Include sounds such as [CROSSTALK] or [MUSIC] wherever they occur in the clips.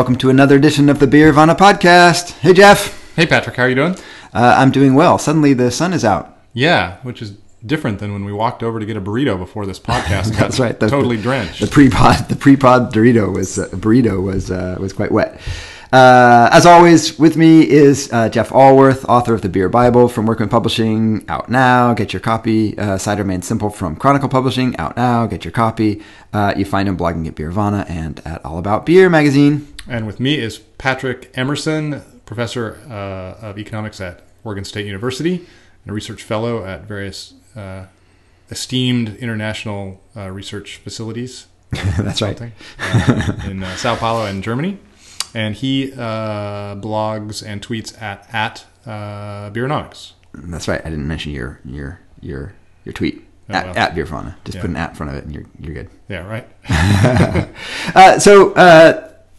Welcome to another edition of the Beervana podcast. Hey, Jeff. Hey, Patrick, how are you doing? Uh, I'm doing well. Suddenly the sun is out. Yeah, which is different than when we walked over to get a burrito before this podcast [LAUGHS] got That's right. The- totally drenched. The pre-pod, the pre-pod Dorito was uh, burrito was uh, was quite wet. Uh, as always, with me is uh, Jeff Alworth, author of the Beer Bible from Workman Publishing, out now. Get your copy. Uh, Cider Made Simple from Chronicle Publishing, out now. Get your copy. Uh, you find him blogging at Beervana and at All About Beer magazine. And with me is Patrick Emerson, professor uh, of economics at Oregon State University and a research fellow at various uh, esteemed international uh, research facilities [LAUGHS] That's right. uh, in uh, Sao Paulo and Germany. And he uh, blogs and tweets at, at uh, Beeronomics. That's right. I didn't mention your your your your tweet Oh, at, well. at Beervana. Just Yeah. put an at in front of it, and you're you're good. Yeah, right? [LAUGHS] Uh, so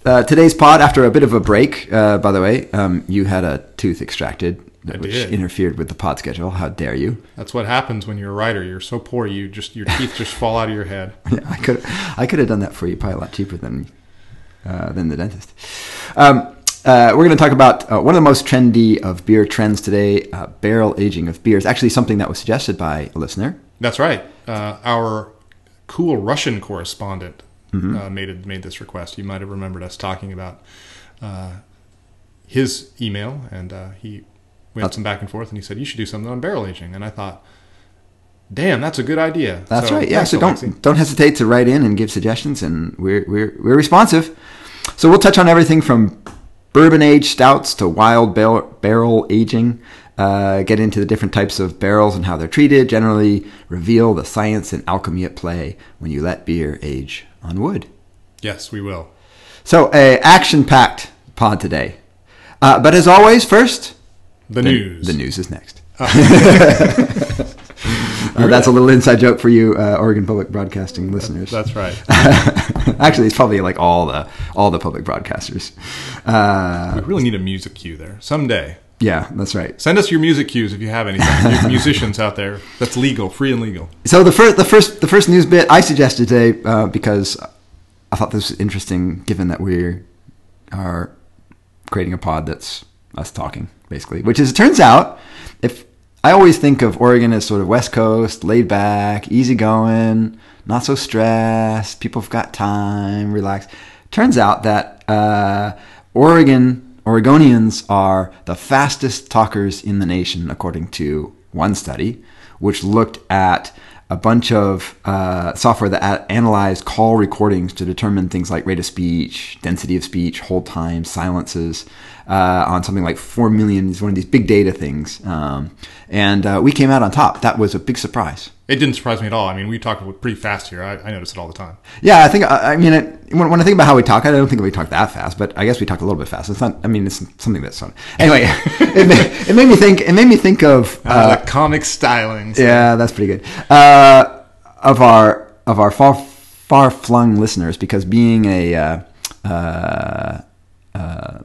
uh, today's pod, after a bit of a break, uh, by the way, um, you had a tooth extracted, I which did. interfered with the pod schedule. How dare you? That's what happens when you're a writer. You're so poor, you just your teeth just fall out of your head. Yeah, [LAUGHS] I could I could have done that for you, probably a lot cheaper than uh, than the dentist. Um, uh, we're going to talk about uh, one of the most trendy of beer trends today: uh, barrel aging of beers. Actually, something that was suggested by a listener. That's right. Uh, our cool Russian correspondent uh, made it, made this request. You might have remembered us talking about uh, his email, and uh, he we had some back and forth, and he said you should do something on barrel aging, and I thought, damn, that's a good idea. That's So, right. Yeah. So don't don't hesitate to write in and give suggestions, and we're we're we're responsive. So we'll touch on everything from bourbon aged stouts to wild bar- barrel aging. Uh, get into the different types of barrels and how they're treated. Generally, reveal the science and alchemy at play when you let beer age on wood. Yes, we will. So, a action-packed pod today. Uh, but as always, first The, the- news. The news is next. [LAUGHS] Uh, that's a little inside joke for you, uh, Oregon Public Broadcasting listeners. That's right. [LAUGHS] Actually, it's probably like all the all the public broadcasters. Uh, we really need a music cue there someday. Yeah, that's right. Send us your music cues if you have anything. You musicians out there, that's legal, free and legal. So the first the first the first news bit I suggested today uh, because I thought this was interesting, given that we are creating a pod that's us talking basically. Which is it turns out if I always think of Oregon as sort of West Coast, laid back, easygoing, not so stressed. People have got time, relax. Turns out that uh, Oregon Oregonians are the fastest talkers in the nation, according to one study, which looked at a bunch of uh, software that analyzed call recordings to determine things like rate of speech, density of speech, hold time, silences uh, on something like 4 million. It's one of these big data things. Um, and uh, we came out on top. That was a big surprise. It didn't surprise me at all. I mean, we talk pretty fast here. I, I notice it all the time. Yeah, I think, I I mean, it, when, when I think about how we talk, I don't think we talk that fast, but I guess we talk a little bit fast. It's not, I mean, it's something that's fun. Anyway, [LAUGHS] it, made, it made me think, it made me think of, [LAUGHS] Uh, the comic stylings. Yeah, that's pretty good. Uh, of our of our far far flung listeners, because being a uh, uh, uh,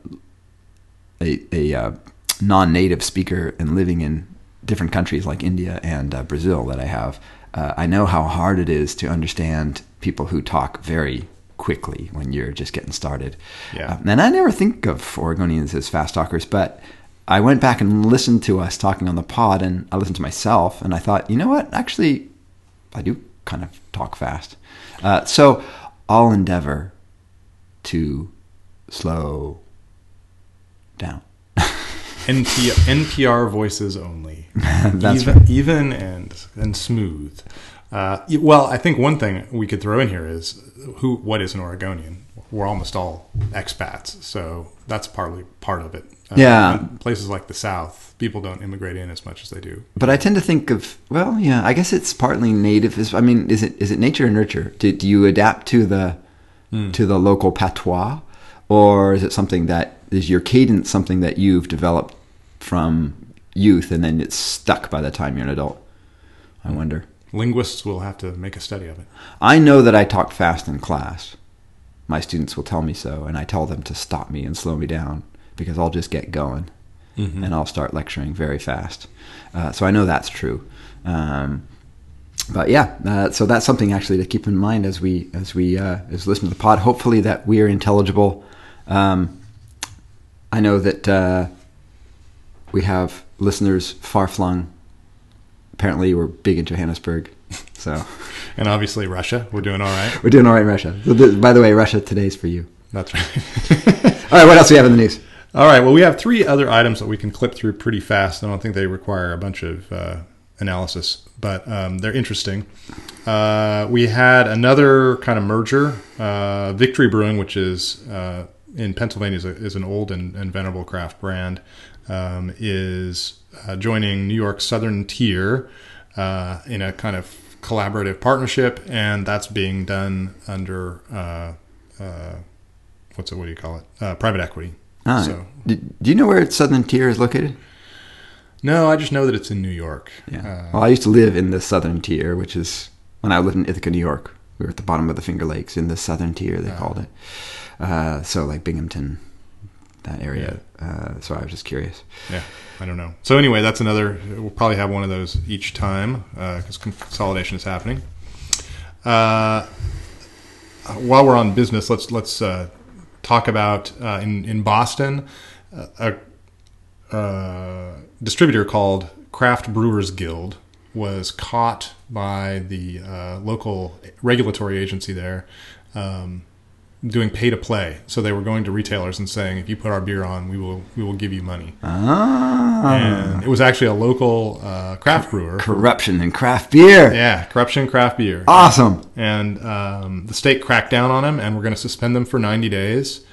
a, a uh, non native speaker and living in different countries like India and uh, Brazil that I have, uh, I know how hard it is to understand people who talk very quickly when you're just getting started. Yeah. Uh, and I never think of Oregonians as fast talkers, but I went back and listened to us talking on the pod, and I listened to myself, and I thought, you know what? Actually, I do kind of talk fast. Uh, so I'll endeavor to slow down. NP, NPR voices only. [LAUGHS] That's even, even and and smooth. Uh, well, I think one thing we could throw in here is who. What is an Oregonian? We're almost all expats, so that's partly part of it. Uh, Yeah. places like the South, people don't immigrate in as much as they do. But I tend to think of well, yeah. I guess it's partly native. I mean, is it is it nature or nurture? Do, do you adapt to the to the local patois, or is it something that is your cadence something that you've developed from youth and then it's stuck by the time you're an adult? I wonder. Linguists will have to make a study of it. I know that I talk fast in class. My students will tell me so, and I tell them to stop me and slow me down because I'll just get going and I'll start lecturing very fast. Uh, so I know that's true. Um, but yeah, uh, so that's something actually to keep in mind as we as we uh, as we listen to the pod. Hopefully that we are intelligible. Um, I know that uh, we have listeners far flung. Apparently, we're big in Johannesburg, [LAUGHS] so And obviously Russia, we're doing all right. we're doing all right in Russia. By the way, Russia today's for you. That's right. [LAUGHS] All right, what else do we have in the news? All right. Well, we have three other items that we can clip through pretty fast. I don't think they require a bunch of uh, analysis, but um, they're interesting. Uh, we had another kind of merger. Uh, Victory Brewing, which is uh, in Pennsylvania, is, a, is an old and, and venerable craft brand, um, is uh, joining New York Southern Tier uh, in a kind of collaborative partnership, and that's being done under uh, uh, what's it? What do you call it? Uh, private equity. Ah, So do, do you know where Southern Tier is located? no, I just know that it's in New York. Yeah. Uh, well, I used to live in the Southern Tier, which is when I lived in Ithaca, New York. We were at the bottom of the Finger Lakes in the Southern Tier, they Ah. called it. Uh, so like Binghamton, that area. Uh, so I was just curious. yeah, I don't know. So anyway, that's another. We'll probably have one of those each time because consolidation is happening. Uh, while we're on business, let's let's uh, talk about uh, in in Boston uh, a uh, distributor called Craft Brewers Guild was caught by the uh, local regulatory agency there um, doing pay to play. So they were going to retailers and saying, "If you put our beer on, we will we will give you money." Ah, And it was actually a local uh, craft brewer. corruption and craft beer. Yeah, corruption craft beer. Awesome. and um, the state cracked down on them, and we're going to suspend them for 90 days,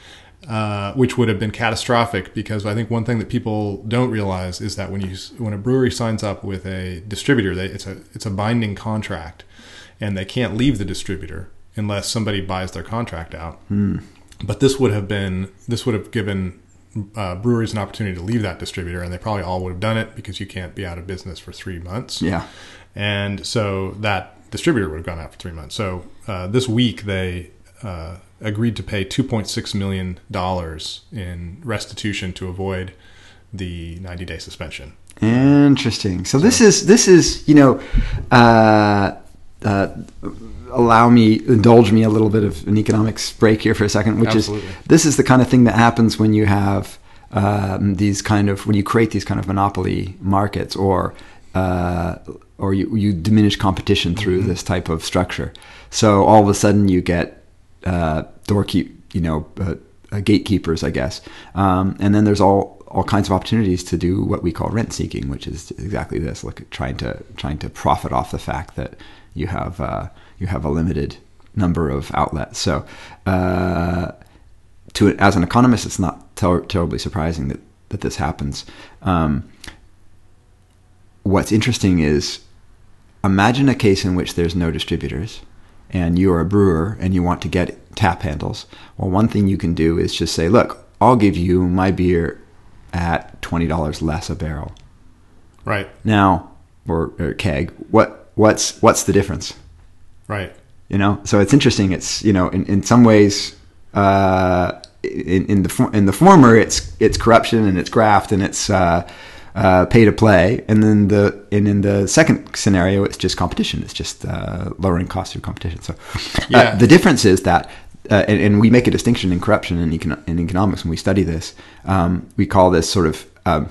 uh, which would have been catastrophic because I think one thing that people don't realize is that when you when a brewery signs up with a distributor, they, it's a it's a binding contract, and they can't leave the distributor unless somebody buys their contract out. But this would have been this would have given uh, breweries an opportunity to leave that distributor, and they probably all would have done it because you can't be out of business for three months. Yeah. And so that distributor would have gone out for three months. So uh, this week they uh, agreed to pay $2.6 million in restitution to avoid the 90 day suspension. Interesting. So this is this is you know, uh, allow me indulge me a little bit of an economics break here for a second, which Absolutely. is this is the kind of thing that happens when you have um, these kind of when you create these kind of monopoly markets or uh, or you, you diminish competition through Mm-hmm. this type of structure. So all of a sudden you get uh, doorkeep, you know, uh, uh, gatekeepers, I guess, um, and then there's all all kinds of opportunities to do what we call rent seeking, which is exactly this: look trying to trying to profit off the fact that you have uh, you have a limited number of outlets. So, uh, to as an economist, it's not ter- terribly surprising that that this happens. Um, what's interesting is imagine a case in which there's no distributors and you're a brewer and you want to get tap handles. Well, one thing you can do is just say, look, I'll give you my beer at $20 less a barrel. Right, Now, or, or keg, what, what's, what's the difference? right. You know, so it's interesting. It's, you know, in, in some ways, uh, in, in the, in the former, it's, it's corruption and it's graft and it's, uh, uh, pay to play, and then the and in the second scenario, it's just competition. It's just uh, lowering costs through competition. So, uh, Yeah. the difference is that, uh, and, and we make a distinction in corruption and econ- in economics when we study this. Um, we call this sort of um,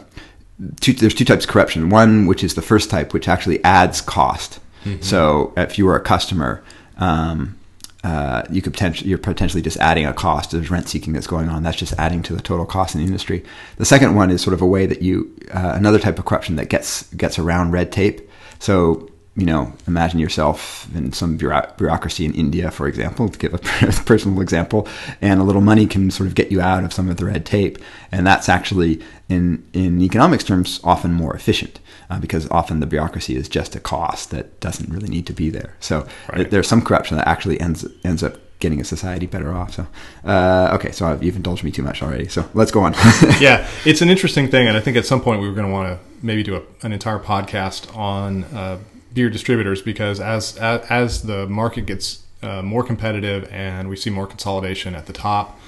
two, there's two types of corruption. One, which is the first type, which actually adds cost. So, if you were a customer, um, uh, you could potentially you're potentially just adding a cost. There's rent seeking that's going on. That's just adding to the total cost in the industry. The second one is sort of a way that you uh, another type of corruption that gets gets around red tape. So you know, imagine yourself in some bureaucracy in India, for example, to give a [LAUGHS] personal example, and a little money can sort of get you out of some of the red tape, and that's actually in in economics terms often more efficient uh, because often the bureaucracy is just a cost that doesn't really need to be there. So Right. there's some corruption that actually ends ends up getting a society better off. So uh, okay, so I've, you've indulged me too much already. So let's go on. [LAUGHS] yeah, it's an interesting thing, and I think at some point we were going to want to maybe do a, an entire podcast on uh, beer distributors because as as, as the market gets uh, more competitive and we see more consolidation at the top,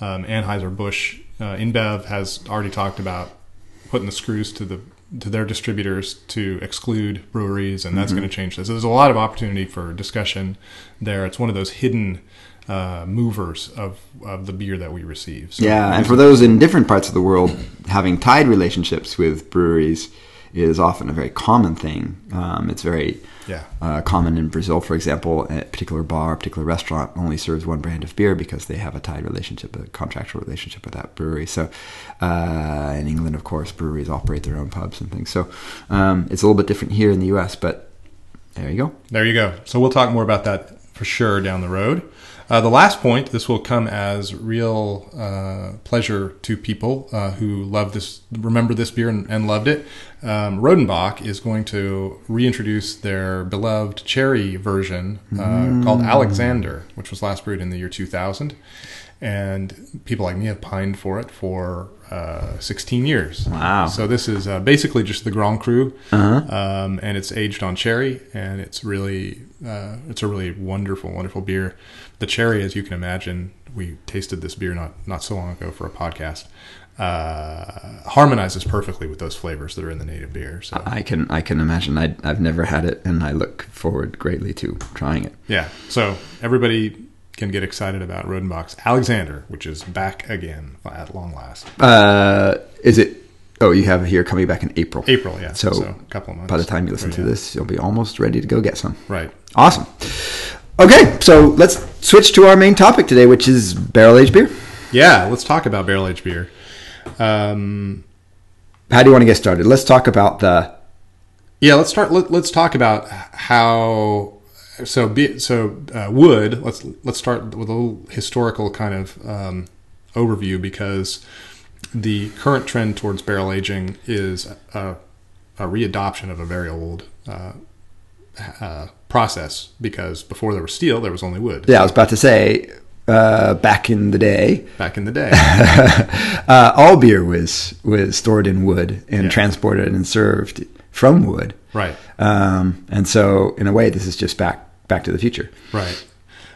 um, Anheuser Busch uh, InBev has already talked about putting the screws to the to their distributors to exclude breweries, and that's Mm-hmm. going to change this. There's a lot of opportunity for discussion there. It's one of those hidden uh, movers of, of the beer that we receive. So Yeah, and for those in different parts of the world, having tied relationships with breweries is often a very common thing. Um, it's very yeah, uh, common in Brazil, for example. A particular bar, a particular restaurant only serves one brand of beer because they have a tied relationship, a contractual relationship with that brewery. So, uh, in England, of course, breweries operate their own pubs and things. So, um, it's a little bit different here in the U.S., but there you go. There you go. So we'll talk more about that for sure down the road. Uh, the last point, this will come as real uh, pleasure to people uh, who love this, remember this beer and, and loved it. Um, Rodenbach is going to reintroduce their beloved cherry version uh, called Alexander, which was last brewed in the year 2000. And people like me have pined for it for uh, 16 years. Wow. So this is uh, basically just the Grand Cru, Uh-huh. um, and it's aged on cherry, and it's really uh, it's a really wonderful, wonderful beer. The cherry, as you can imagine, we tasted this beer not not so long ago for a podcast. Uh, harmonizes perfectly with those flavors that are in the native beer. So I can I can imagine. I, I've never had it, and I look forward greatly to trying it. yeah, so everybody can get excited about Rodenbach's Alexander, which is back again at long last. Uh, is it? Oh, you have it here coming back in April. April, yeah. So, a couple of months. By the time you listen Oh, to yeah. this, you'll be almost ready to go get some. right? Awesome. Okay, so let's switch to our main topic today, which is barrel aged beer. Yeah, let's talk about barrel aged beer. Um, How do you want to get started? Let's talk about the. Yeah, let's start. Let, let's talk about how. So, be, so uh, wood. Let's let's start with a little historical kind of um, overview because the current trend towards barrel aging is a, a readoption of a very old uh, uh, process. Because before there was steel, there was only wood. Yeah, I was about to say, uh, back in the day, Back in the day, [LAUGHS] uh, all beer was was stored in wood and Yeah. transported and served from wood. right? Um, and so, in a way, this is just back back to the future. Right.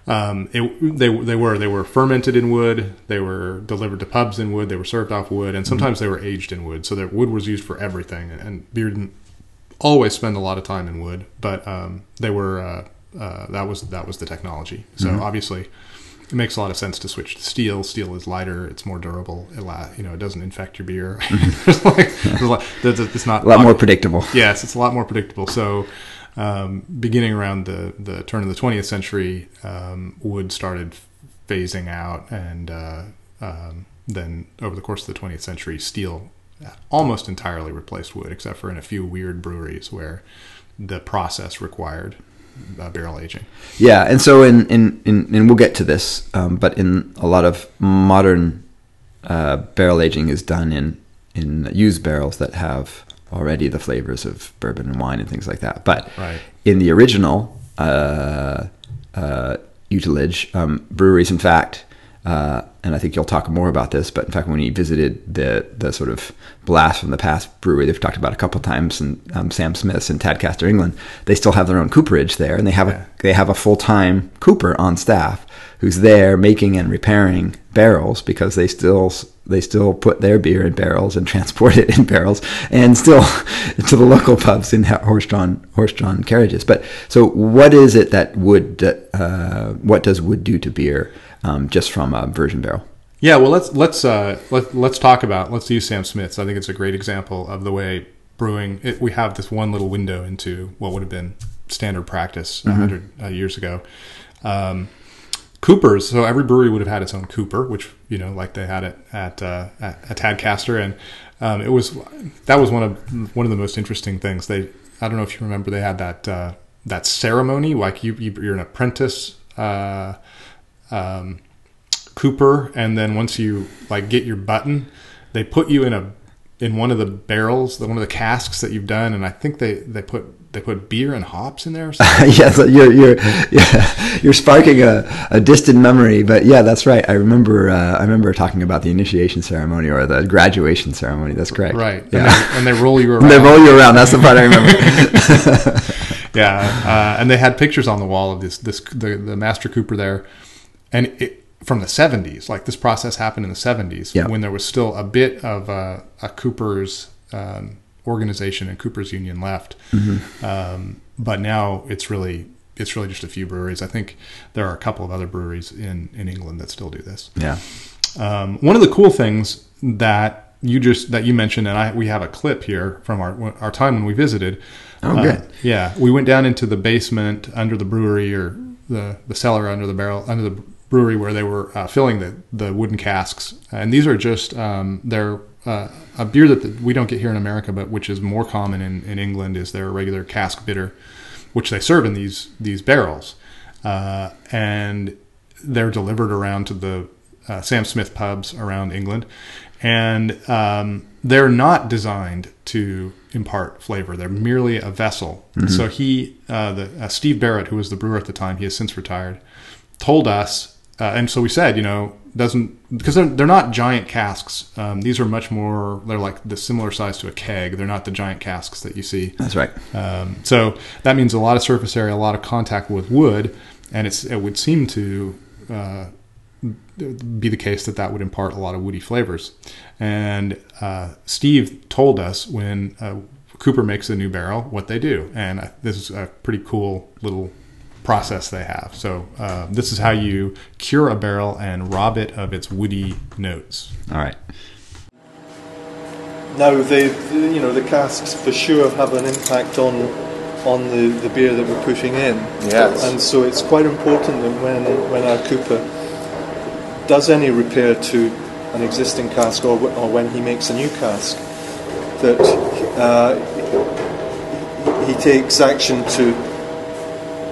Um, it, they they were they were fermented in wood. They were delivered to pubs in wood. They were served off wood, and sometimes they were aged in wood. So that wood was used for everything. And beer didn't always spend a lot of time in wood, but um, they were uh, uh, that was that was the technology. So obviously, it makes a lot of sense to switch to steel. Steel is lighter. It's more durable. It la- you know it doesn't infect your beer. [LAUGHS] There's like, there's a lot- it's not A lot more predictable. Yes, it's a lot more predictable. So, um, beginning around the, the turn of the 20th century, um, wood started phasing out, and uh, um, then over the course of the 20th century, steel almost entirely replaced wood, except for in a few weird breweries where the process required uh, barrel aging. Yeah, and so in in, in and we'll get to this, um, but in a lot of modern uh, barrel aging is done in in used barrels that have already the flavors of bourbon and wine and things like that. But Right. in the original uh, uh, utilage, um, breweries, in fact, uh, and I think you'll talk more about this, but in fact, when we visited the the sort of blast from the past brewery, they've talked about a couple times, and um, Sam Smith's in Tadcaster, England, they still have their own cooperage there, and they have Yeah. a they have a full time cooper on staff who's there making and repairing barrels because they still they still put their beer in barrels and [LAUGHS] transport it in barrels and still [LAUGHS] to the local pubs in horse-drawn horse-drawn carriages. But so, what is it that wood? Uh, what does wood do to beer um, just from a virgin barrel? Yeah, well, let's let's uh, let, let's talk about let's use Sam Smith's. I think it's a great example of the way brewing. It, we have this one little window into what would have been standard practice a 100 uh, years ago. Um, Coopers. So every brewery would have had its own Cooper, which you know, like they had it at uh, at, at Tadcaster, and um, it was that was one of one of the most interesting things. They I don't know if you remember they had that uh, that ceremony like you, you you're an apprentice. Uh, um, Cooper, and then once you like get your button, they put you in a in one of the barrels, the, one of the casks that you've done, and I think they they put they put beer and hops in there. Or something. [LAUGHS] yeah, so you're you're yeah, you're sparking a, a distant memory, but yeah, that's right. I remember uh, I remember talking about the initiation ceremony or the graduation ceremony. That's correct. right? Yeah. And, they, and they roll you around. [LAUGHS] They roll you around. That's the part I remember. [LAUGHS] yeah, uh, and they had pictures on the wall of this this the, the Master Cooper there, and it from the 70s. Like this process happened in the 70s Yeah. when there was still a bit of a, a Cooper's um, organization and Coopers Union left. Um, but now it's really it's really just a few breweries. I think there are a couple of other breweries in in England that still do this. Yeah. Um, one of the cool things that you just that you mentioned, and I we have a clip here from our our time when we visited. Oh, Uh, good. yeah, we went down into the basement under the brewery or the the cellar under the barrel under the brewery where they were uh, filling the the wooden casks, and these are just um, they're uh, a beer that the, we don't get here in America, but which is more common in, in England is their regular cask bitter, which they serve in these these barrels, uh, and they're delivered around to the uh, Sam Smith pubs around England, and um, they're not designed to impart flavor. They're merely a vessel. So he, uh, the uh, Steve Barrett, who was the brewer at the time, he has since retired, told us, uh, and so we said, you know, doesn't because they're, they're not giant casks. Um, these are much more. They're like the similar size to a keg. They're not the giant casks that you see. That's right. Um, so that means a lot of surface area, a lot of contact with wood, and it's it would seem to uh, be the case that that would impart a lot of woody flavors. And uh, Steve told us when uh, Cooper makes a new barrel what they do, and uh, this is a pretty cool little process they have. So uh, this is how you cure a barrel and rob it of its woody notes. All right. Now, the, the you know the casks for sure have an impact on on the, the beer that we're putting in. Yes. And so it's quite important that when when our cooper does any repair to an existing cask or, or when he makes a new cask, that uh, he he takes action to,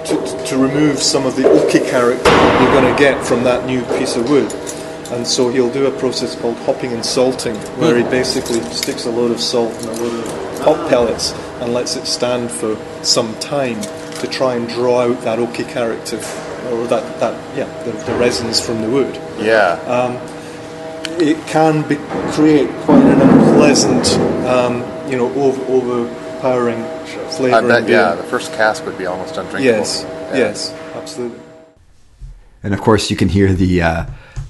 to to remove some of the oaky character you're going to get from that new piece of wood. And so he'll do a process called hopping and salting, where he basically sticks a load of salt and a load of hop pellets and lets it stand for some time to try and draw out that oaky character, or that, that yeah, the, the resins from the wood. Yeah. It can be, create quite an unpleasant, um, you know, over, overpowering flavour. I bet, beer. yeah, the first cask would be almost undrinkable. Yes, Yeah. yes, absolutely. And of course, you can hear the uh,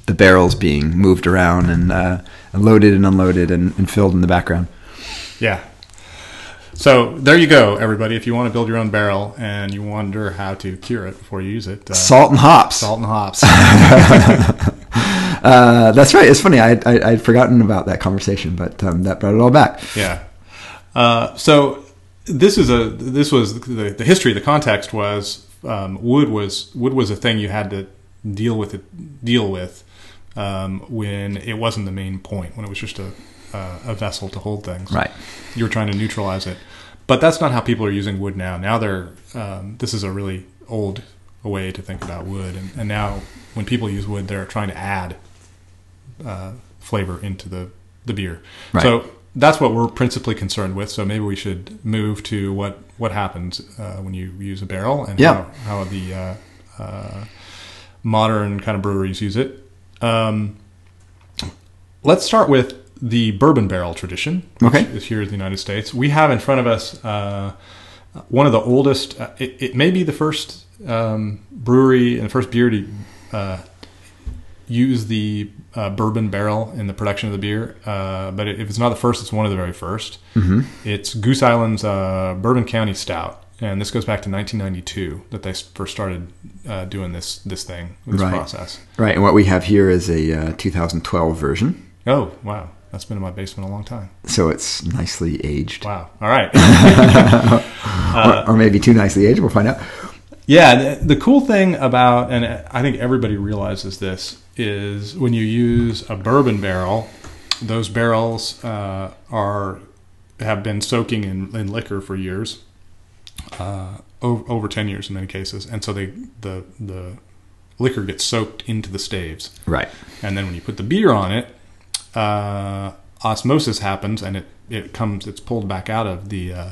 the barrels being moved around and, uh, and loaded and unloaded and, and filled in the background. Yeah. So there you go, everybody. If you want to build your own barrel and you wonder how to cure it before you use it, uh, Salt and hops. salt and hops. [LAUGHS] Uh, that's right. It's funny. I, I I'd forgotten about that conversation, but um, that brought it all back. yeah. Uh, so this is a this was the, the history. The context was um, wood was wood was a thing you had to deal with it deal with um, when it wasn't the main point when it was just a uh, a vessel to hold things. Right. you were trying to neutralize it. But that's not how people are using wood now. Now they're um, this is a really old way to think about wood, and, and now when people use wood, they're trying to add uh, flavor into the the beer. Right. So that's what we're principally concerned with. So maybe we should move to what what happens uh, when you use a barrel and Yeah. how, how the uh, uh, modern kind of breweries use it. Um, let's start with the bourbon barrel tradition, which Okay. is here in the United States. We have in front of us uh, one of the oldest. Uh, it, it may be the first um, brewery and the first beer to uh, use the uh, bourbon barrel in the production of the beer. Uh, but if it's not the first, it's one of the very 1st Mm-hmm. It's Goose Island's uh, Bourbon County Stout, and this goes back to 1992 that they first started uh, doing this this thing, this Right. process. Right. And what we have here is a uh, 2012 version, Oh wow, that's been in my basement a long time. so it's nicely aged, Wow. All right. [LAUGHS] or, or maybe too nicely aged. We'll find out. Yeah, the, the cool thing about, and I think everybody realizes this, is when you use a bourbon barrel, those barrels uh, are have been soaking in, in liquor for years, uh, over, over ten years in many cases, and so they the the liquor gets soaked into the staves, Right. and then when you put the beer on it, uh, osmosis happens, and it it comes it's pulled back out of the uh,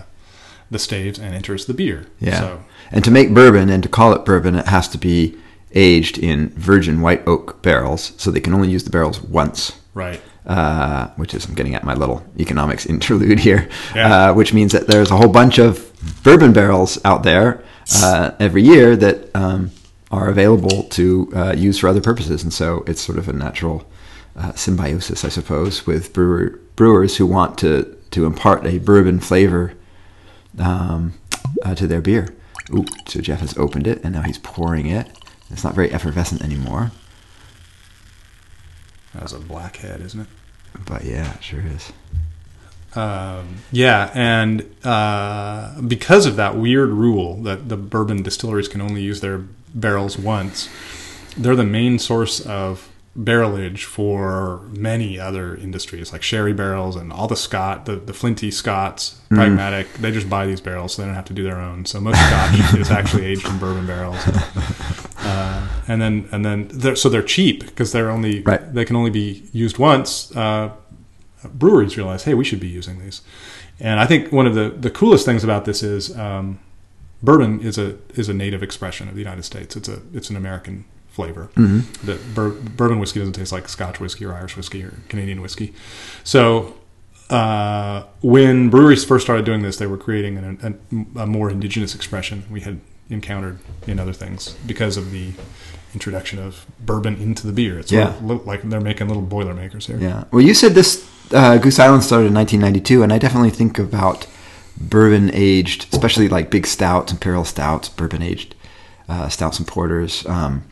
the staves and enters the beer. Yeah. So, And to make bourbon and to call it bourbon, it has to be aged in virgin white oak barrels, so they can only use the barrels once. right. Uh, which is I'm getting at my little economics [LAUGHS] interlude here, Yeah. uh, which means that there's a whole bunch of bourbon barrels out there uh, every year that um, are available to uh, use for other purposes, and so it's sort of a natural uh, symbiosis, I suppose, with brewer, brewers who want to to impart a bourbon flavor um, uh, to their beer. Ooh, so Jeff has opened it and now he's pouring it. It's not very effervescent anymore, That was a blackhead, isn't it? but yeah, it sure is. Um, yeah, and uh, because of that weird rule that the bourbon distilleries can only use their barrels once, they're the main source of barrelage for many other industries like sherry barrels and all the Scott, the, the Flinty Scots, Pragmatic. They just buy these barrels so they don't have to do their own. So most Scotch [LAUGHS] is actually aged in bourbon barrels. Uh, and then and then they're, so they're cheap because they're only Right. they can only be used once. Uh, breweries realize, hey, we should be using these. And I think one of the, the coolest things about this is um, bourbon is a is a native expression of the United States. It's a it's an American flavor. That bur- bourbon whiskey doesn't taste like Scotch whiskey or Irish whiskey or Canadian whiskey. So uh, when breweries first started doing this, they were creating an, an, a more indigenous expression we had encountered in other things because of the introduction of bourbon into the beer. It's sort Yeah. like they're making little boilermakers here. Yeah. Well, you said this uh, Goose Island started in 1992, and I definitely think about bourbon aged, especially like big stouts, imperial stouts, bourbon aged uh, stouts and porters, um,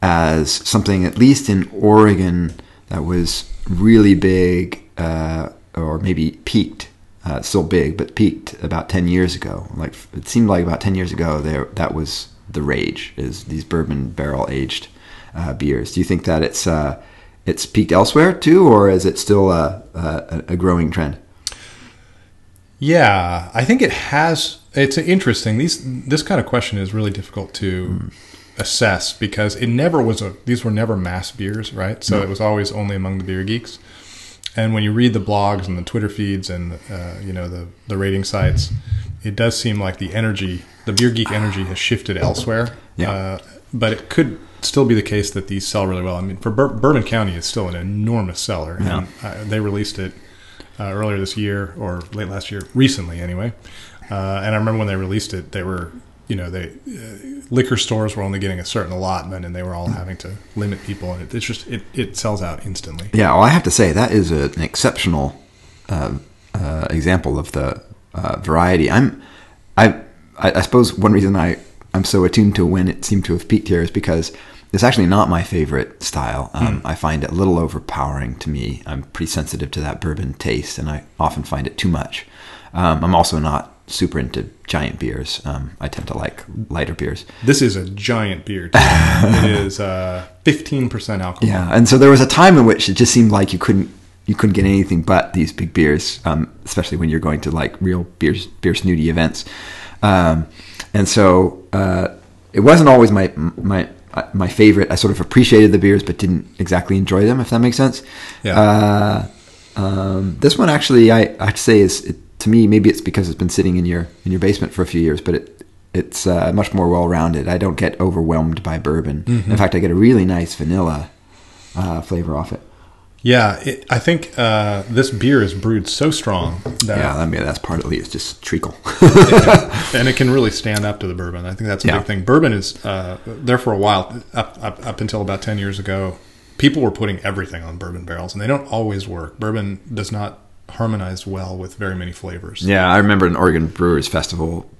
as something at least in Oregon that was really big, uh, or maybe peaked. Uh, still big, but peaked about 10 years ago. Like it seemed like about 10 years ago, there that was the rage. Is these bourbon barrel aged uh, beers? Do you think that it's uh, it's peaked elsewhere too, or is it still a, a, a growing trend? Yeah, I think it has. It's interesting. These this kind of question is really difficult to assess because it never was a. These were never mass beers, right? So it was always only among the beer geeks. And when you read the blogs and the Twitter feeds and uh, you know the the rating sites, it does seem like the energy, the beer geek energy, has shifted elsewhere. Yeah. Uh, but it could still be the case that these sell really well. I mean, for Bur- Bourbon County, it's still an enormous seller. Yeah. And, uh, they released it uh, earlier this year or late last year, recently anyway. Uh, and I remember when they released it, they were, you know, they uh, liquor stores were only getting a certain allotment, and they were all having to limit people, and it, it's just it, it sells out instantly. Yeah, well, I have to say that is a, an exceptional uh, uh, example of the uh, variety. I'm, I, I I suppose one reason I I'm so attuned to when it seemed to have peaked here is because it's actually not my favorite style. Um, I find it a little overpowering to me. I'm pretty sensitive to that bourbon taste, and I often find it too much. Um, I'm also not super into giant beers. Um, I tend to like lighter beers. This is a giant beer. Too. it [LAUGHS] is uh, fifteen percent alcohol. Yeah, and so there was a time in which it just seemed like you couldn't you couldn't get anything but these big beers, um, especially when you're going to like real beers beer snooty events. Um, and so uh, it wasn't always my my my favorite. I sort of appreciated the beers, but didn't exactly enjoy them. If that makes sense. Yeah. Uh, um, this one actually, I I have to say is it, to me maybe it's because it's been sitting in your in your basement for a few years, but it it's uh, much more well rounded. I don't get overwhelmed by bourbon. In fact, I get a really nice vanilla uh, flavor off it. Yeah, it, I think uh, this beer is brewed so strong that Yeah, I mean that's part partly it's just treacle. and it can really stand up to the bourbon. I think that's a Yeah. big thing. Bourbon is uh, there for a while, up, up up until about ten years ago. People were putting everything on bourbon barrels, and they don't always work. Bourbon does not harmonize well with very many flavors. yeah, I remember an Oregon Brewers Festival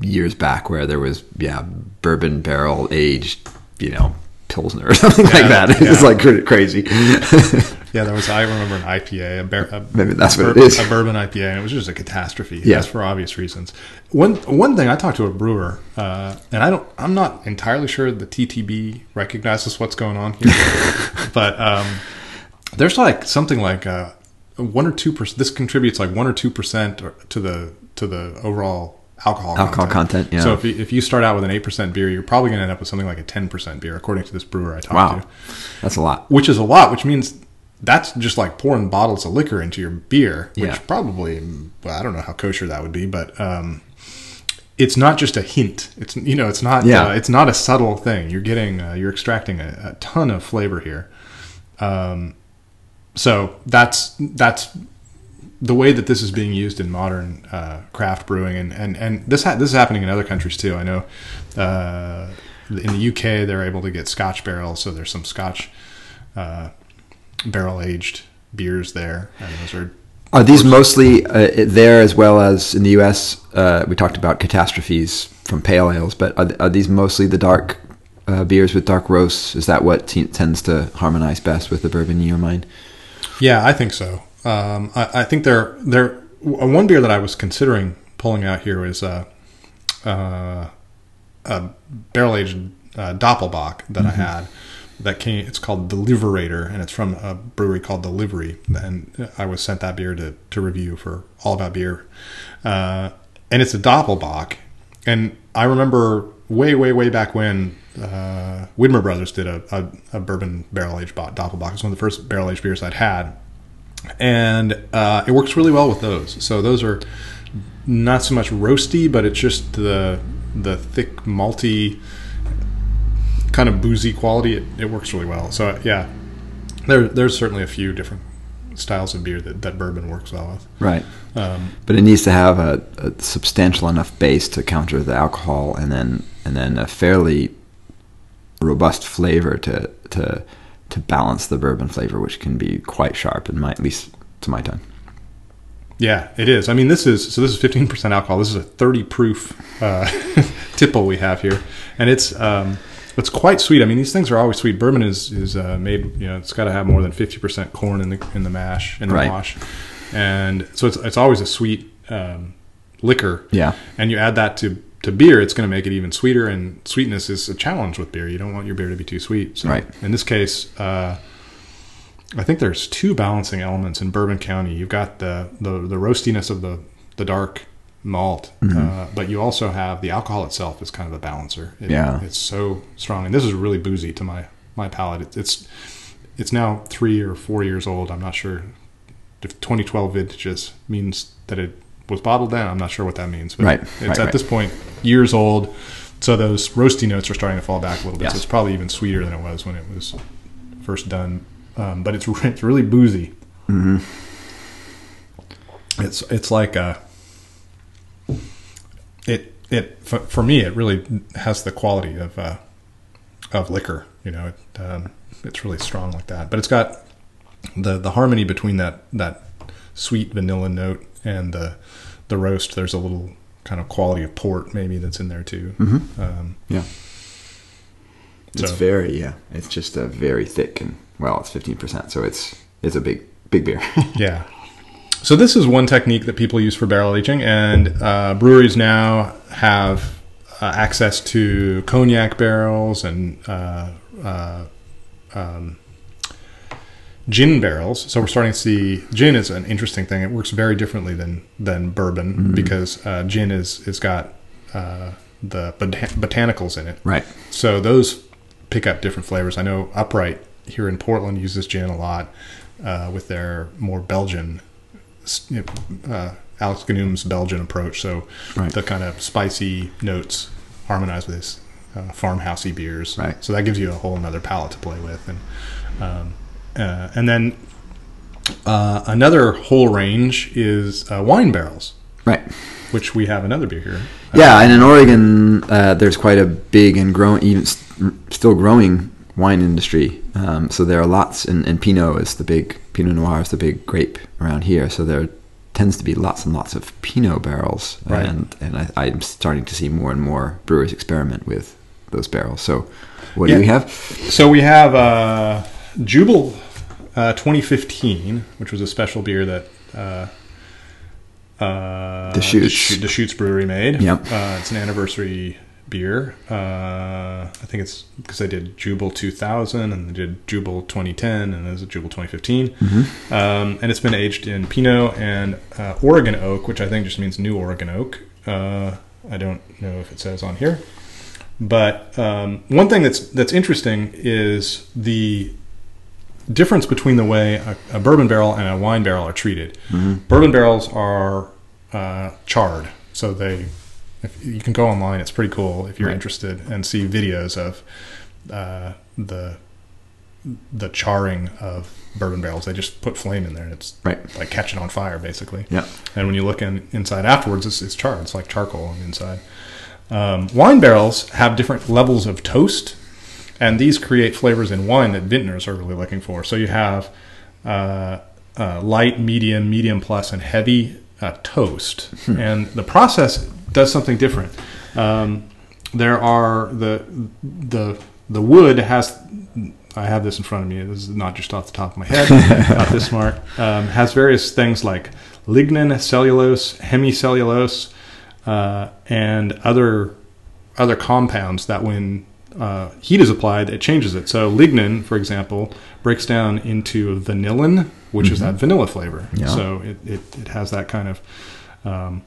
years back where there was yeah bourbon barrel aged you know pilsner or [LAUGHS] something like that. It was yeah. like crazy. [LAUGHS] Yeah, there was. I remember an IPA, a, bar, a Maybe that's what it bur- is. a bourbon IPA, and it was just a catastrophe. Yeah. Yes, for obvious reasons. One one thing I talked to a brewer, uh, and I don't. I'm not entirely sure the TTB recognizes what's going on here, [LAUGHS] but um, there's like something like uh, one or two percent. This contributes like one or two percent to the to the overall alcohol Alcohol content, yeah. So if you, if you start out with an eight percent beer, you're probably going to end up with something like a ten percent beer, according to this brewer I talked wow, to that's a lot. which is a lot, which means that's just like pouring bottles of liquor into your beer, which Yeah. probably, well, I don't know how kosher that would be, but um, it's not just a hint. It's you know, it's not Yeah. uh, it's not a subtle thing. You're getting uh, you're extracting a, a ton of flavor here. Um, so that's that's the way that this is being used in modern uh, craft brewing, and and and this ha- this is happening in other countries too. I know uh, in the UK they're able to get Scotch barrels, so there's some Scotch uh, barrel aged beers there, and those are Are these mostly uh, there as well as in the U.S.? Uh, we talked about catastrophes from pale ales, but are, are these mostly the dark uh, beers with dark roasts? Is that what tends to harmonize best with the bourbon in your mind? Yeah, I think so. Um, I, I, think they're they're one beer that I was considering pulling out here is uh, uh, a barrel aged uh, Doppelbock that mm-hmm. I had. That came. It's called the Liberator, and it's from a brewery called the Livery. And I was sent that beer to to review for All About Beer, uh, and it's a Doppelbock. And I remember way, way, way back when uh, Widmer Brothers did a, a, a bourbon barrel aged Doppelbock. It's one of the first barrel aged beers I'd had, and uh, it works really well with those. So those are not so much roasty, but it's just the the thick malty kind of boozy quality. It, it works really well. So yeah, there there's certainly a few different styles of beer that, that bourbon works well with. Right. Um, but it needs to have a, a, substantial enough base to counter the alcohol, and then and then a fairly robust flavor to to to balance the bourbon flavor, which can be quite sharp, in my at least to my tongue. Yeah, it is. I mean, this is so. This is fifteen percent alcohol. This is a thirty proof uh, [LAUGHS] tipple we have here, and it's um, it's quite sweet. I mean, these things are always sweet. Bourbon is is uh, made. You know, it's got to have more than fifty percent corn in the in the mash in the right. wash, and so it's it's always a sweet um, liquor. Yeah, and you add that to to beer, it's going to make it even sweeter. And sweetness is a challenge with beer. You don't want your beer to be too sweet. So right. In this case, uh, I think there's two balancing elements in Bourbon County. You've got the the, the roastiness of the the dark malt, mm-hmm. uh, but you also have the alcohol itself is kind of a balancer. It, yeah, it's so strong, and this is really boozy to my my palate. It, it's it's now three or four years old. I'm not sure if 2012 vintages means that it was bottled then. I'm not sure what that means, but right, it's right, at right. this point years old. So those roasty notes are starting to fall back a little bit. Yes. So it's probably even sweeter than it was when it was first done. Um, but it's [LAUGHS] it's really boozy. Mm-hmm. It's it's like a it it for, for, me it really has the quality of uh, of liquor. You know, it, um, it's really strong like that. But it's got the the harmony between that that sweet vanilla note and the the roast. There's a little kind of quality of port maybe that's in there too. Mm-hmm. Um, yeah, it's very yeah. It's just a very thick and well, it's fifteen percent, so it's it's a big big beer. [LAUGHS] yeah. So this is one technique that people use for barrel aging, and uh, breweries now have uh, access to cognac barrels and uh, uh um, gin barrels. So we're starting to see gin is an interesting thing. It works very differently than than bourbon mm-hmm. because uh, gin is is got uh, the botanicals in it. Right. So those pick up different flavors. I know Upright here in Portland uses gin a lot uh, with their more Belgian. You know, uh, Alex Ganum's Belgian approach. So right. the kind of spicy notes harmonize with this uh, farmhousey beers. Right. So that gives you a whole another palette to play with, and um, uh, and then uh, another whole range is uh, wine barrels, right? Which we have another beer here. Yeah, and in Oregon, uh, there's quite a big and growing, even st- still growing wine industry. Um, so there are lots, and, and, Pinot is the big Pinot Noir is the big grape around here. So there tends to be lots and lots of Pinot barrels, right. and and I, am starting to see more and more brewers experiment with those barrels. So what yeah. do we have? So we have uh, Jubel uh, 2015, which was a special beer that uh, uh, Deschutes. Deschutes Brewery made. Yep. Uh, it's an anniversary beer. Uh, I think it's because I did Jubel 2000 and they did Jubel 2010 and there's a Jubel 2015. Mm-hmm. Um, and it's been aged in Pinot and uh, Oregon oak, which I think just means New Oregon oak. Uh, I don't know if it says on here. But um, one thing that's that's interesting is the difference between the way a, a, bourbon barrel and a wine barrel are treated. Mm-hmm. Bourbon barrels are uh, charred, so they. If you can go online, it's pretty cool if you're right. interested and see videos of uh, the the charring of bourbon barrels. They just put flame in there, and it's right. like catching on fire, basically. Yeah. And when you look in, inside afterwards, it's, it's charred. It's like charcoal on the inside. Um, wine barrels have different levels of toast and these create flavors in wine that vintners are really looking for. So you have uh, uh, light, medium, medium plus, and heavy uh, toast. And the process does something different. Um, there are the the the wood has. I have this in front of me. This is not just off the top of my head. [LAUGHS] not this smart. Um, has various things like lignin, cellulose, hemicellulose, uh, and other other compounds that when uh, heat is applied, it changes it. So lignin, for example, breaks down into vanillin, which is that vanilla flavor. Yeah. So it, it, it has that kind of um,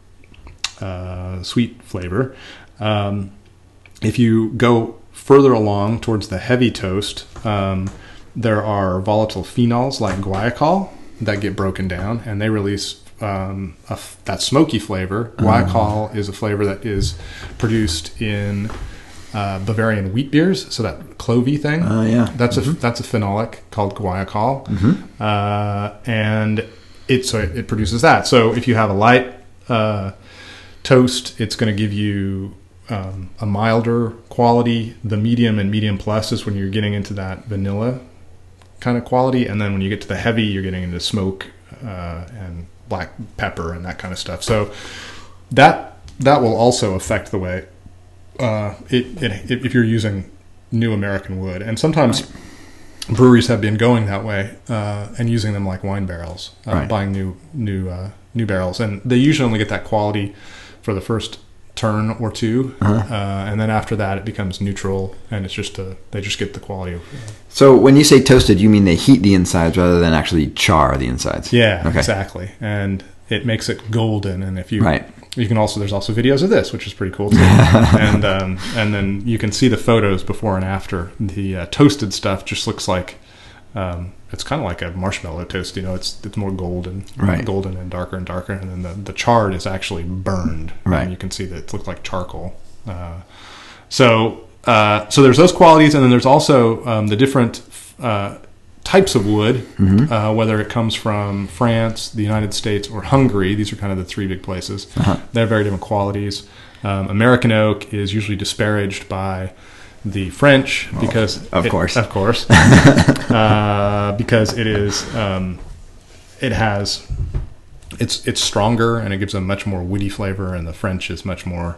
uh, sweet flavor. Um, if you go further along towards the heavy toast, um, there are volatile phenols like guaiacol that get broken down, and they release um, a f- that smoky flavor. Guaiacol is a flavor that is produced in uh, Bavarian wheat beers, so that clovey thing. Oh, yeah. That's a that's a phenolic called guaiacol, uh, and it so it, it produces that. So if you have a light uh, toast, it's going to give you um, a milder quality. The medium and medium plus is when you're getting into that vanilla kind of quality, and then when you get to the heavy, you're getting into smoke uh, and black pepper and that kind of stuff. So that that will also affect the way uh, it, it if you're using new American wood, and sometimes breweries have been going that way uh, and using them like wine barrels, uh, Right. buying new new uh, new barrels, and they usually only get that quality for the first turn or 2 Uh-huh. uh, and then after that it becomes neutral, and it's just a, they just get the quality of So when you say toasted, you mean they heat the insides rather than actually char the insides? yeah Okay. exactly, and it makes it golden, and if you Right. You can also there's also videos of this, which is pretty cool [LAUGHS] too. and um, and then you can see the photos before and after. The uh, toasted stuff just looks like um, it's kind of like a marshmallow toast. You know, it's it's more golden, Right. golden and darker and darker. And then the the charred is actually burned. Right. And you can see that it looks like charcoal. Uh, so uh, so there's those qualities, and then there's also um, the different uh, types of wood, uh, whether it comes from France, the United States, or Hungary. These are kind of the three big places. They're very different qualities. Um, American oak is usually disparaged by the French because, of it- course. of course, [LAUGHS] uh, because it is um, it has it's it's stronger and it gives a much more woody flavor, and the French is much more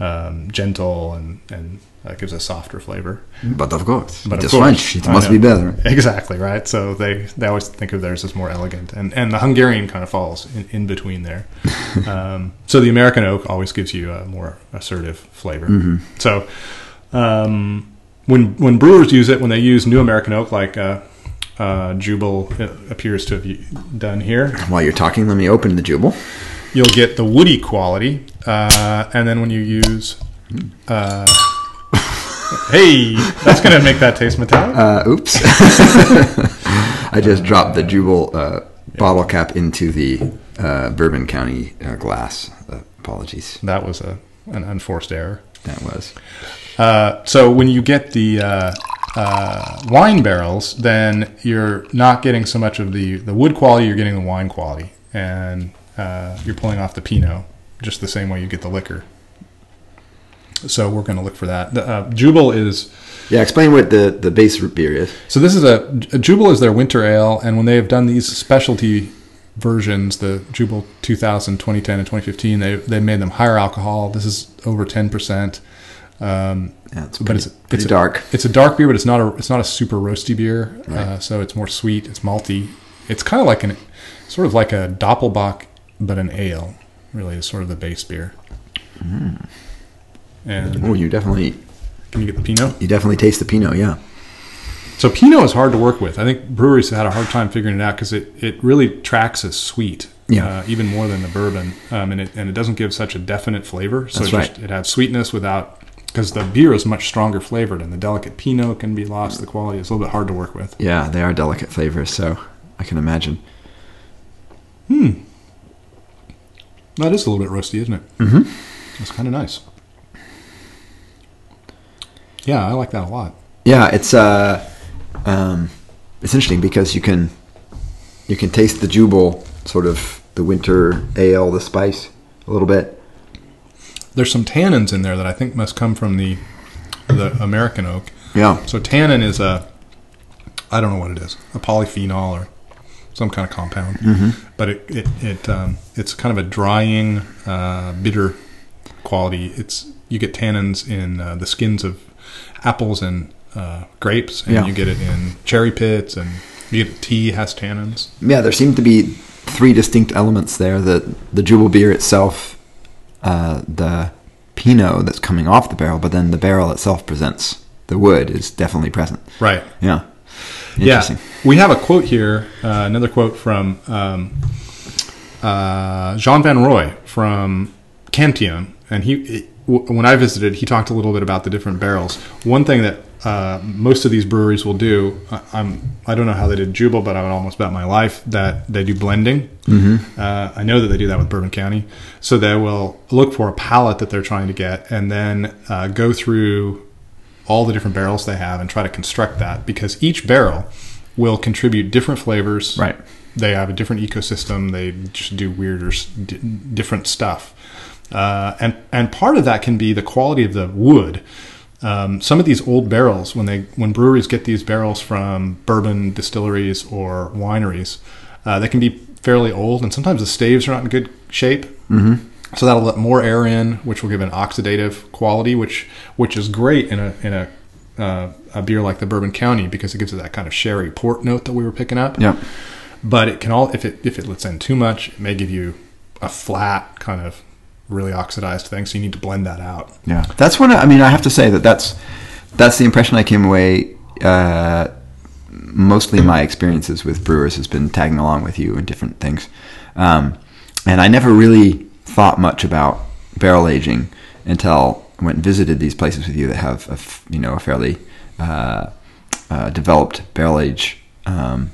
um, gentle and and uh, gives a softer flavor. But of course, But it of is course, French. It I must know. be better. Exactly right. So they they always think of theirs as more elegant, and and the Hungarian kind of falls in, in between there. [LAUGHS] um, so the American oak always gives you a more assertive flavor. So um, when when brewers use it, when they use new American oak like uh, uh, Jubel appears to have done here, While you're talking, let me open the Jubel. you'll get the woody quality, uh, and then when you use uh, [LAUGHS] Hey, that's gonna make that taste metallic. Uh, oops. [LAUGHS] I just dropped the Jubel uh, bottle cap into the uh, Bourbon County uh, glass. Uh, apologies. that was a an unforced error. That was. Uh, so when you get the uh, uh, wine barrels, then you're not getting so much of the, the wood quality, you're getting the wine quality. And uh, you're pulling off the Pinot just the same way you get the liquor. So we're going to look for that. The, uh, Jubel is Yeah, explain what the, the base root beer is. so this is a, a Jubel is their winter ale, and when they have done these specialty versions, the Jubel 2000, 2010, and 2015, they they made them higher alcohol. This is over 10 percent. Um, Yeah, it's but pretty, it's pretty it's a- dark. it's a dark beer, but it's not a it's not a super roasty beer. Uh, so it's more sweet. It's malty. It's kind of like an sort of like a Doppelbock, but an ale. Really, is sort of the base beer. And oh, you definitely can you get the Pinot? you definitely taste the Pinot. Yeah. So Pinot is hard to work with. I think breweries have had a hard time figuring it out because it, it really tracks as sweet, Yeah. uh, even more than the bourbon, um, and it and it doesn't give such a definite flavor. So That's it, just, right. it adds sweetness without because the beer is much stronger flavored, and the delicate Pinot can be lost. The quality is a little bit hard to work with. Yeah, they are delicate flavors, so I can imagine. Hmm. That is a little bit roasty, isn't it? Mhm. It's kind of nice. Yeah, I like that a lot. Yeah, it's uh, um, it's interesting because you can you can taste the Jubel sort of the winter ale, the spice a little bit. There's some tannins in there that I think must come from the the American oak. Yeah, So tannin is a, I don't know what it is, a polyphenol or some kind of compound. Mm-hmm. But it it, it um, it's kind of a drying, uh, bitter quality. It's you get tannins in uh, the skins of apples and uh, grapes, and Yeah. you get it in cherry pits, and you get tea has tannins. Yeah, there seem to be three distinct elements there. The the Jubel beer itself, uh, the Pinot that's coming off the barrel, but then the barrel itself presents the wood is definitely present. Right. Yeah. Yeah, Interesting. we have a quote here. Uh, another quote from um, uh, Jean Van Roy from Cantillon, and he it- w- when I visited, he talked a little bit about the different barrels. One thing that uh, most of these breweries will do, I, I'm I don't know how they did Jubel, but I would almost bet my life that they do blending. Mm-hmm. Uh, I know that they do that with Bourbon County, so they will look for a palette that they're trying to get, and then uh, go through all the different barrels they have and try to construct that because each barrel will contribute different flavors. Right. They have a different ecosystem. They just do weirder, d- different stuff. Uh, and and part of that can be the quality of the wood. Um, some of these old barrels, when they when breweries get these barrels from bourbon distilleries or wineries, uh, they can be fairly old, and sometimes the staves are not in good shape. Mm-hmm. So that'll let more air in, which will give an oxidative quality, which which is great in a in a uh, a beer like the Bourbon County because it gives it that kind of sherry port note that we were picking up. Yeah. But it can all if it if it lets in too much, it may give you a flat kind of really oxidized thing. So you need to blend that out. Yeah, that's one. I mean, I have to say that that's that's the impression I came away. Uh, mostly my experiences with brewers has been tagging along with you and different things, um, and I never really thought much about barrel aging until I went and visited these places with you that have a you know a fairly uh, uh, developed barrel age um,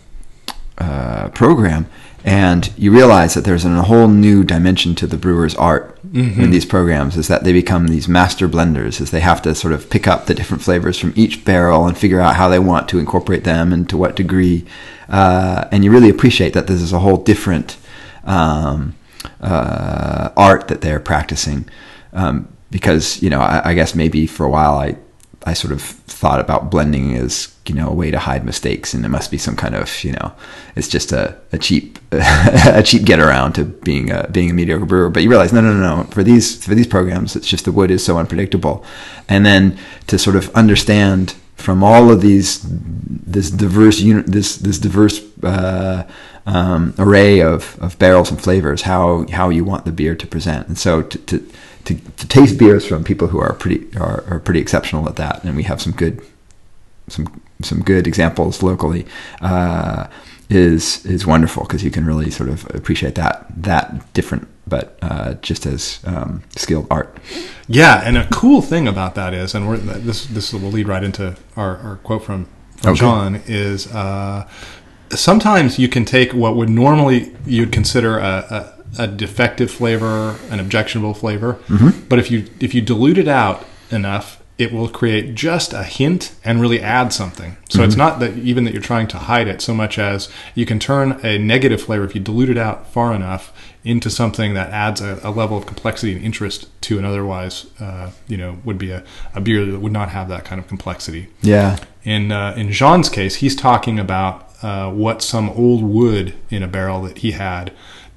uh, program, and you realize that there's a whole new dimension to the brewer's art in these programs. Is that they become these master blenders, as they have to sort of pick up the different flavors from each barrel and figure out how they want to incorporate them and to what degree. Uh, and you really appreciate that this is a whole different um, uh, art that they're practicing. Um, because you know, I, I guess maybe for a while I I sort of thought about blending as you know a way to hide mistakes, and it must be some kind of you know it's just a, a cheap [LAUGHS] a cheap get around to being a being a mediocre brewer. But you realize no no no no for these for these programs it's just the wood is so unpredictable, and then to sort of understand from all of these this diverse uni- this this diverse uh, um, array of, of barrels and flavors how how you want the beer to present, and so to, to to, to taste beers from people who are pretty are, are pretty exceptional at that, and we have some good some some good examples locally. Uh, is is wonderful because you can really sort of appreciate that that different but uh, just as um, skilled art. Yeah, and a cool thing about that is, and we're, this this will lead right into our, our quote from, from Okay. John is uh, sometimes you can take what would normally you'd consider a, a, a defective flavor, an objectionable flavor, but if you if you dilute it out enough, it will create just a hint and really add something. So it's not that even that you're trying to hide it so much as you can turn a negative flavor if you dilute it out far enough into something that adds a, a level of complexity and interest to an otherwise, uh, you know, would be a, a beer that would not have that kind of complexity. Yeah, In uh, in Jean's case, he's talking about uh, what some old wood in a barrel that he had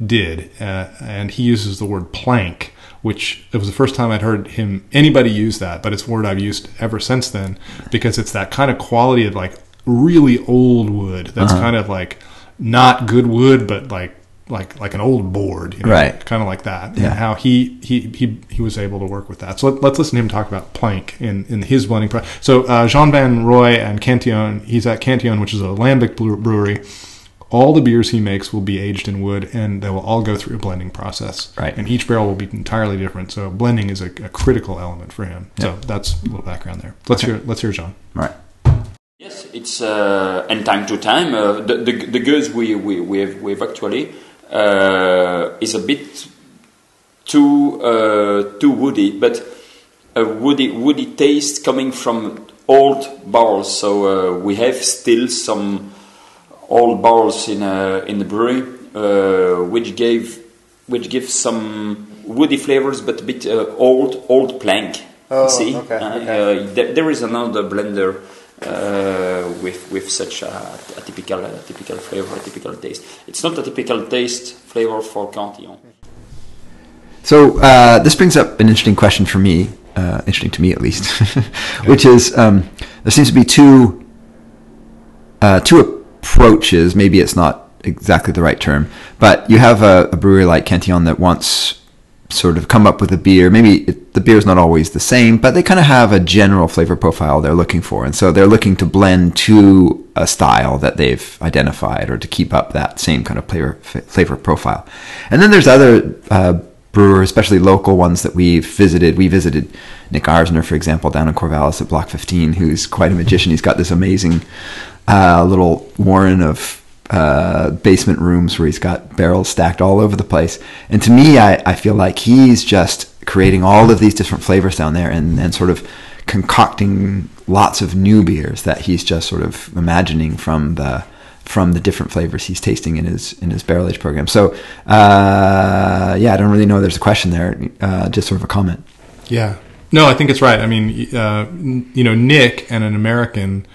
did, uh, and he uses the word plank, which it was the first time I'd heard him anybody use that, but it's a word I've used ever since then because it's that kind of quality of like really old wood that's kind of like not good wood, but like like like an old board, you know, Right. Kind of like that. Yeah. And how he he he he was able to work with that. So let, let's listen to him talk about plank in in his blending process. So uh, Jean Van Roy and Cantillon, he's at Cantillon, which is a lambic brewery. All the beers he makes will be aged in wood, and they will all go through a blending process. Right. And each barrel will be entirely different. So blending is a, a critical element for him. So that's a little background there. Let's hear let's hear Jean. all right. Yes, it's uh, and time to time uh, the, the the goods we we we have, we have actually uh, is a bit too uh, too woody, but a woody woody taste coming from old barrels. So uh, we have still some old barrels in uh, in the brewery, uh, which gave which give some woody flavors, but a bit uh, old old plank. Oh, See, okay, Uh, okay. uh, there, there is another blender uh, with with such a, a typical a typical flavor, a typical taste. It's not a typical taste flavor for Cantillon. So uh, this brings up an interesting question for me, uh, interesting to me at least, [LAUGHS] which is um, there seems to be two uh, two approaches. Maybe it's not exactly the right term, but you have a, a brewery like Cantillon that wants sort of come up with a beer. Maybe it, the beer is not always the same, but they kind of have a general flavor profile they're looking for, and so they're looking to blend to a style that they've identified or to keep up that same kind of flavor flavor profile. And then there's other uh, brewers, especially local ones that we've visited. We visited Nick Arzner, for example, down in Corvallis at Block 15, who's quite a magician. He's got this amazing uh, little warren of uh, basement rooms where he's got barrels stacked all over the place. And to me, I, I feel like he's just creating all of these different flavors down there and, and sort of concocting lots of new beers that he's just sort of imagining from the from the different flavors he's tasting in his in his barrel age program. So uh, yeah, I don't really know. There's a question there. Uh, just sort of a comment. Yeah. No, I think it's right. I mean, uh, you know, Nick and an American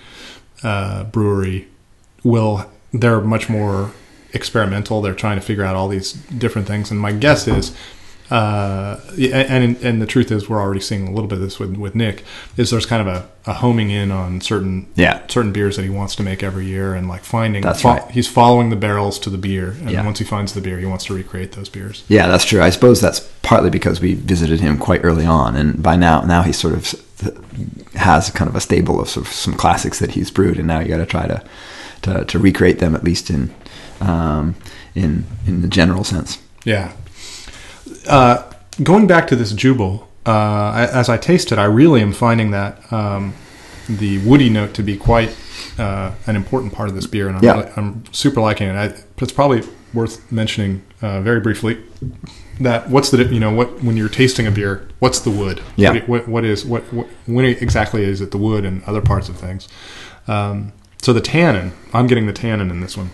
uh, brewery will they're much more experimental. They're trying to figure out all these different things. And my guess is, uh, and and the truth is, we're already seeing a little bit of this with, with Nick. Is there's kind of a, a homing in on certain yeah. certain beers that he wants to make every year, and like finding That's fo- right. he's following the barrels to the beer, and Yeah. once he finds the beer, he wants to recreate those beers. Yeah, that's true. I suppose that's partly because we visited him quite early on, and by now, now he's sort of has kind of a stable of, sort of some classics that he's brewed, and now you got to try to to to recreate them at least in um, in in the general sense. Yeah. Uh, going back to this Jubel, uh, as I taste it, I really am finding that um, the woody note to be quite uh, an important part of this beer, and I'm, Yeah. I'm super liking it. I, it's probably worth mentioning uh, very briefly that what's the you know what when you're tasting a beer, what's the wood? Yeah. What, what, what is what, what when exactly is it the wood and other parts of things? Um, so the tannin, I'm getting the tannin in this one.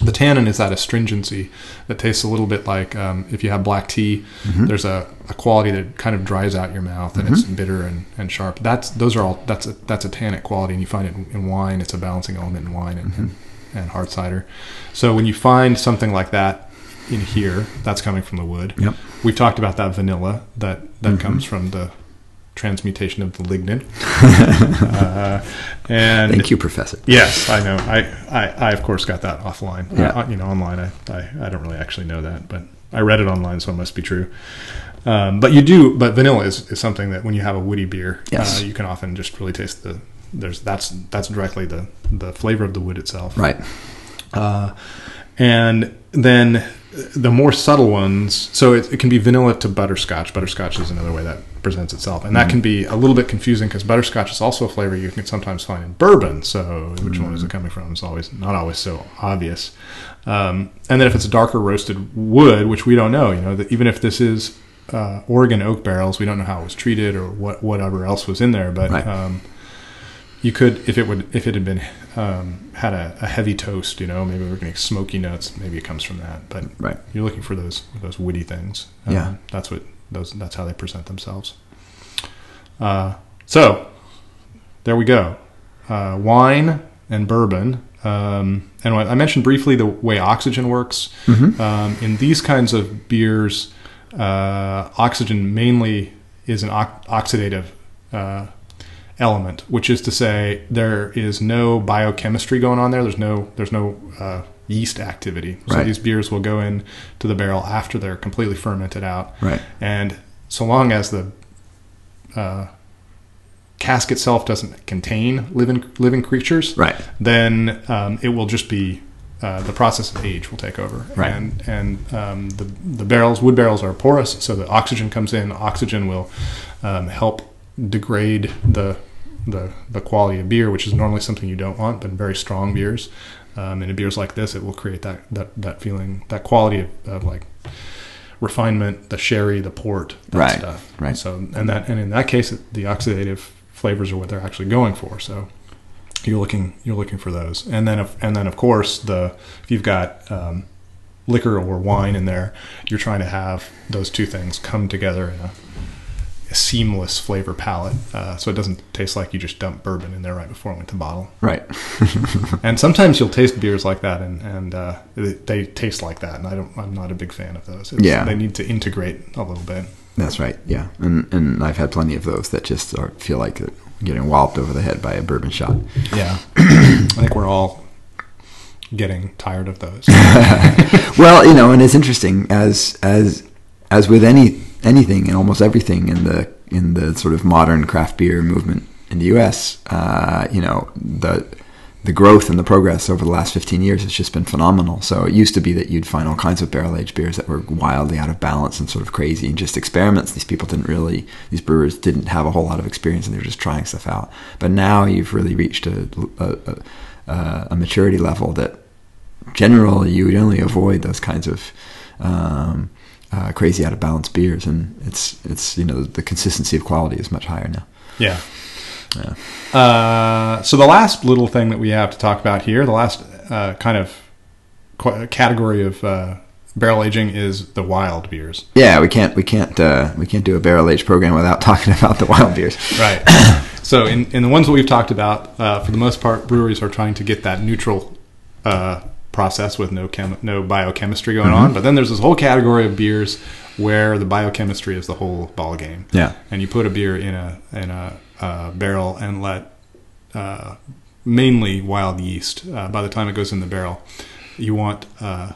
The tannin is that astringency that tastes a little bit like um, if you have black tea. There's a, a quality that kind of dries out your mouth and it's bitter and, and sharp. That's those are all that's a that's a tannic quality, and you find it in, in wine. It's a balancing element in wine and, and, and hard cider. So when you find something like that in here, that's coming from the wood. Yep. We've talked about that vanilla that that comes from the transmutation of the lignin. [LAUGHS] uh, and Thank you, Professor. Yes, I know. I, I, I of course got that offline. Yeah. Uh, you know, online. I, I, I don't really actually know that, but I read it online, so it must be true. Um, but you do. But vanilla is, is something that when you have a woody beer, Yes. uh, you can often just really taste the. There's that's that's directly the the flavor of the wood itself. Right. Uh, and then the more subtle ones, so it, it can be vanilla to butterscotch. Butterscotch is another way that presents itself, and that can be a little bit confusing because butterscotch is also a flavor you can sometimes find in bourbon. So which one is it coming from? Is always not always so obvious. Um, and then if it's a darker roasted wood, which we don't know, you know, that even if this is uh, Oregon oak barrels, we don't know how it was treated or what whatever else was in there, but. Right. Um, you could if it would if it had been um, had a, a heavy toast you know maybe we're getting smoky notes maybe it comes from that but Right. you're looking for those those woody things. Yeah. Um, that's what those that's how they present themselves. Uh, so there we go. Uh, wine and bourbon um, and I mentioned briefly the way oxygen works. Um, in these kinds of beers uh, oxygen mainly is an ox- oxidative uh, element, which is to say there is no biochemistry going on there. There's no there's no uh, yeast activity. So Right. these beers will go in to the barrel after they're completely fermented out. Right. And so long as the uh, cask itself doesn't contain living living creatures, Right. then um, it will just be uh, the process of age will take over. Right. And and um, the the barrels, wood barrels, are porous, so the oxygen comes in. Oxygen will um, help degrade the the the quality of beer, which is normally something you don't want. But very strong beers, um, and in beers like this, it will create that that that feeling, that quality of, of like refinement, the sherry, the port, that Right, stuff. right. So and that and in that case, the oxidative flavors are what they're actually going for. So you're looking you're looking for those, and then of, and then of course the if you've got um, liquor or wine in there, you're trying to have those two things come together in a seamless flavor palette, uh, so it doesn't taste like you just dumped bourbon in there right before it went to bottle. Right. [LAUGHS] And sometimes you'll taste beers like that, and and uh, they, they taste like that, and I don't. I'm not a big fan of those. It's, Yeah. they need to integrate a little bit. That's right. Yeah, and and I've had plenty of those that just are, feel like getting walloped over the head by a bourbon shot. Yeah, [CLEARS THROAT] I think we're all getting tired of those. [LAUGHS] well, you know, and it's interesting as as as with any anything and almost everything in the in the sort of modern craft beer movement in the U.S. Uh, you know, the the growth and the progress over the last 15 years has just been phenomenal. So it used to be that you'd find all kinds of barrel aged beers that were wildly out of balance and sort of crazy and just experiments. These people didn't really, these brewers didn't have a whole lot of experience and they were just trying stuff out. But now you've really reached a, a, a, a maturity level that generally you would only avoid those kinds of um, uh, crazy out of balance beers, and it's it's you know the consistency of quality is much higher now. Yeah. Uh, so the last little thing that we have to talk about here, the last uh, kind of qu- category of uh, barrel aging is the wild beers. Yeah, we can't we can't uh, we can't do a barrel age program without [LAUGHS] talking about the wild beers. Right. [COUGHS] so in, in the ones that we've talked about, uh, for the most part, breweries are trying to get that neutral uh, process with no chem- no biochemistry going on. But then there's this whole category of beers where the biochemistry is the whole ball game. Yeah. And you put a beer in a in a uh, barrel and let uh, mainly wild yeast. Uh, by the time it goes in the barrel, you want uh,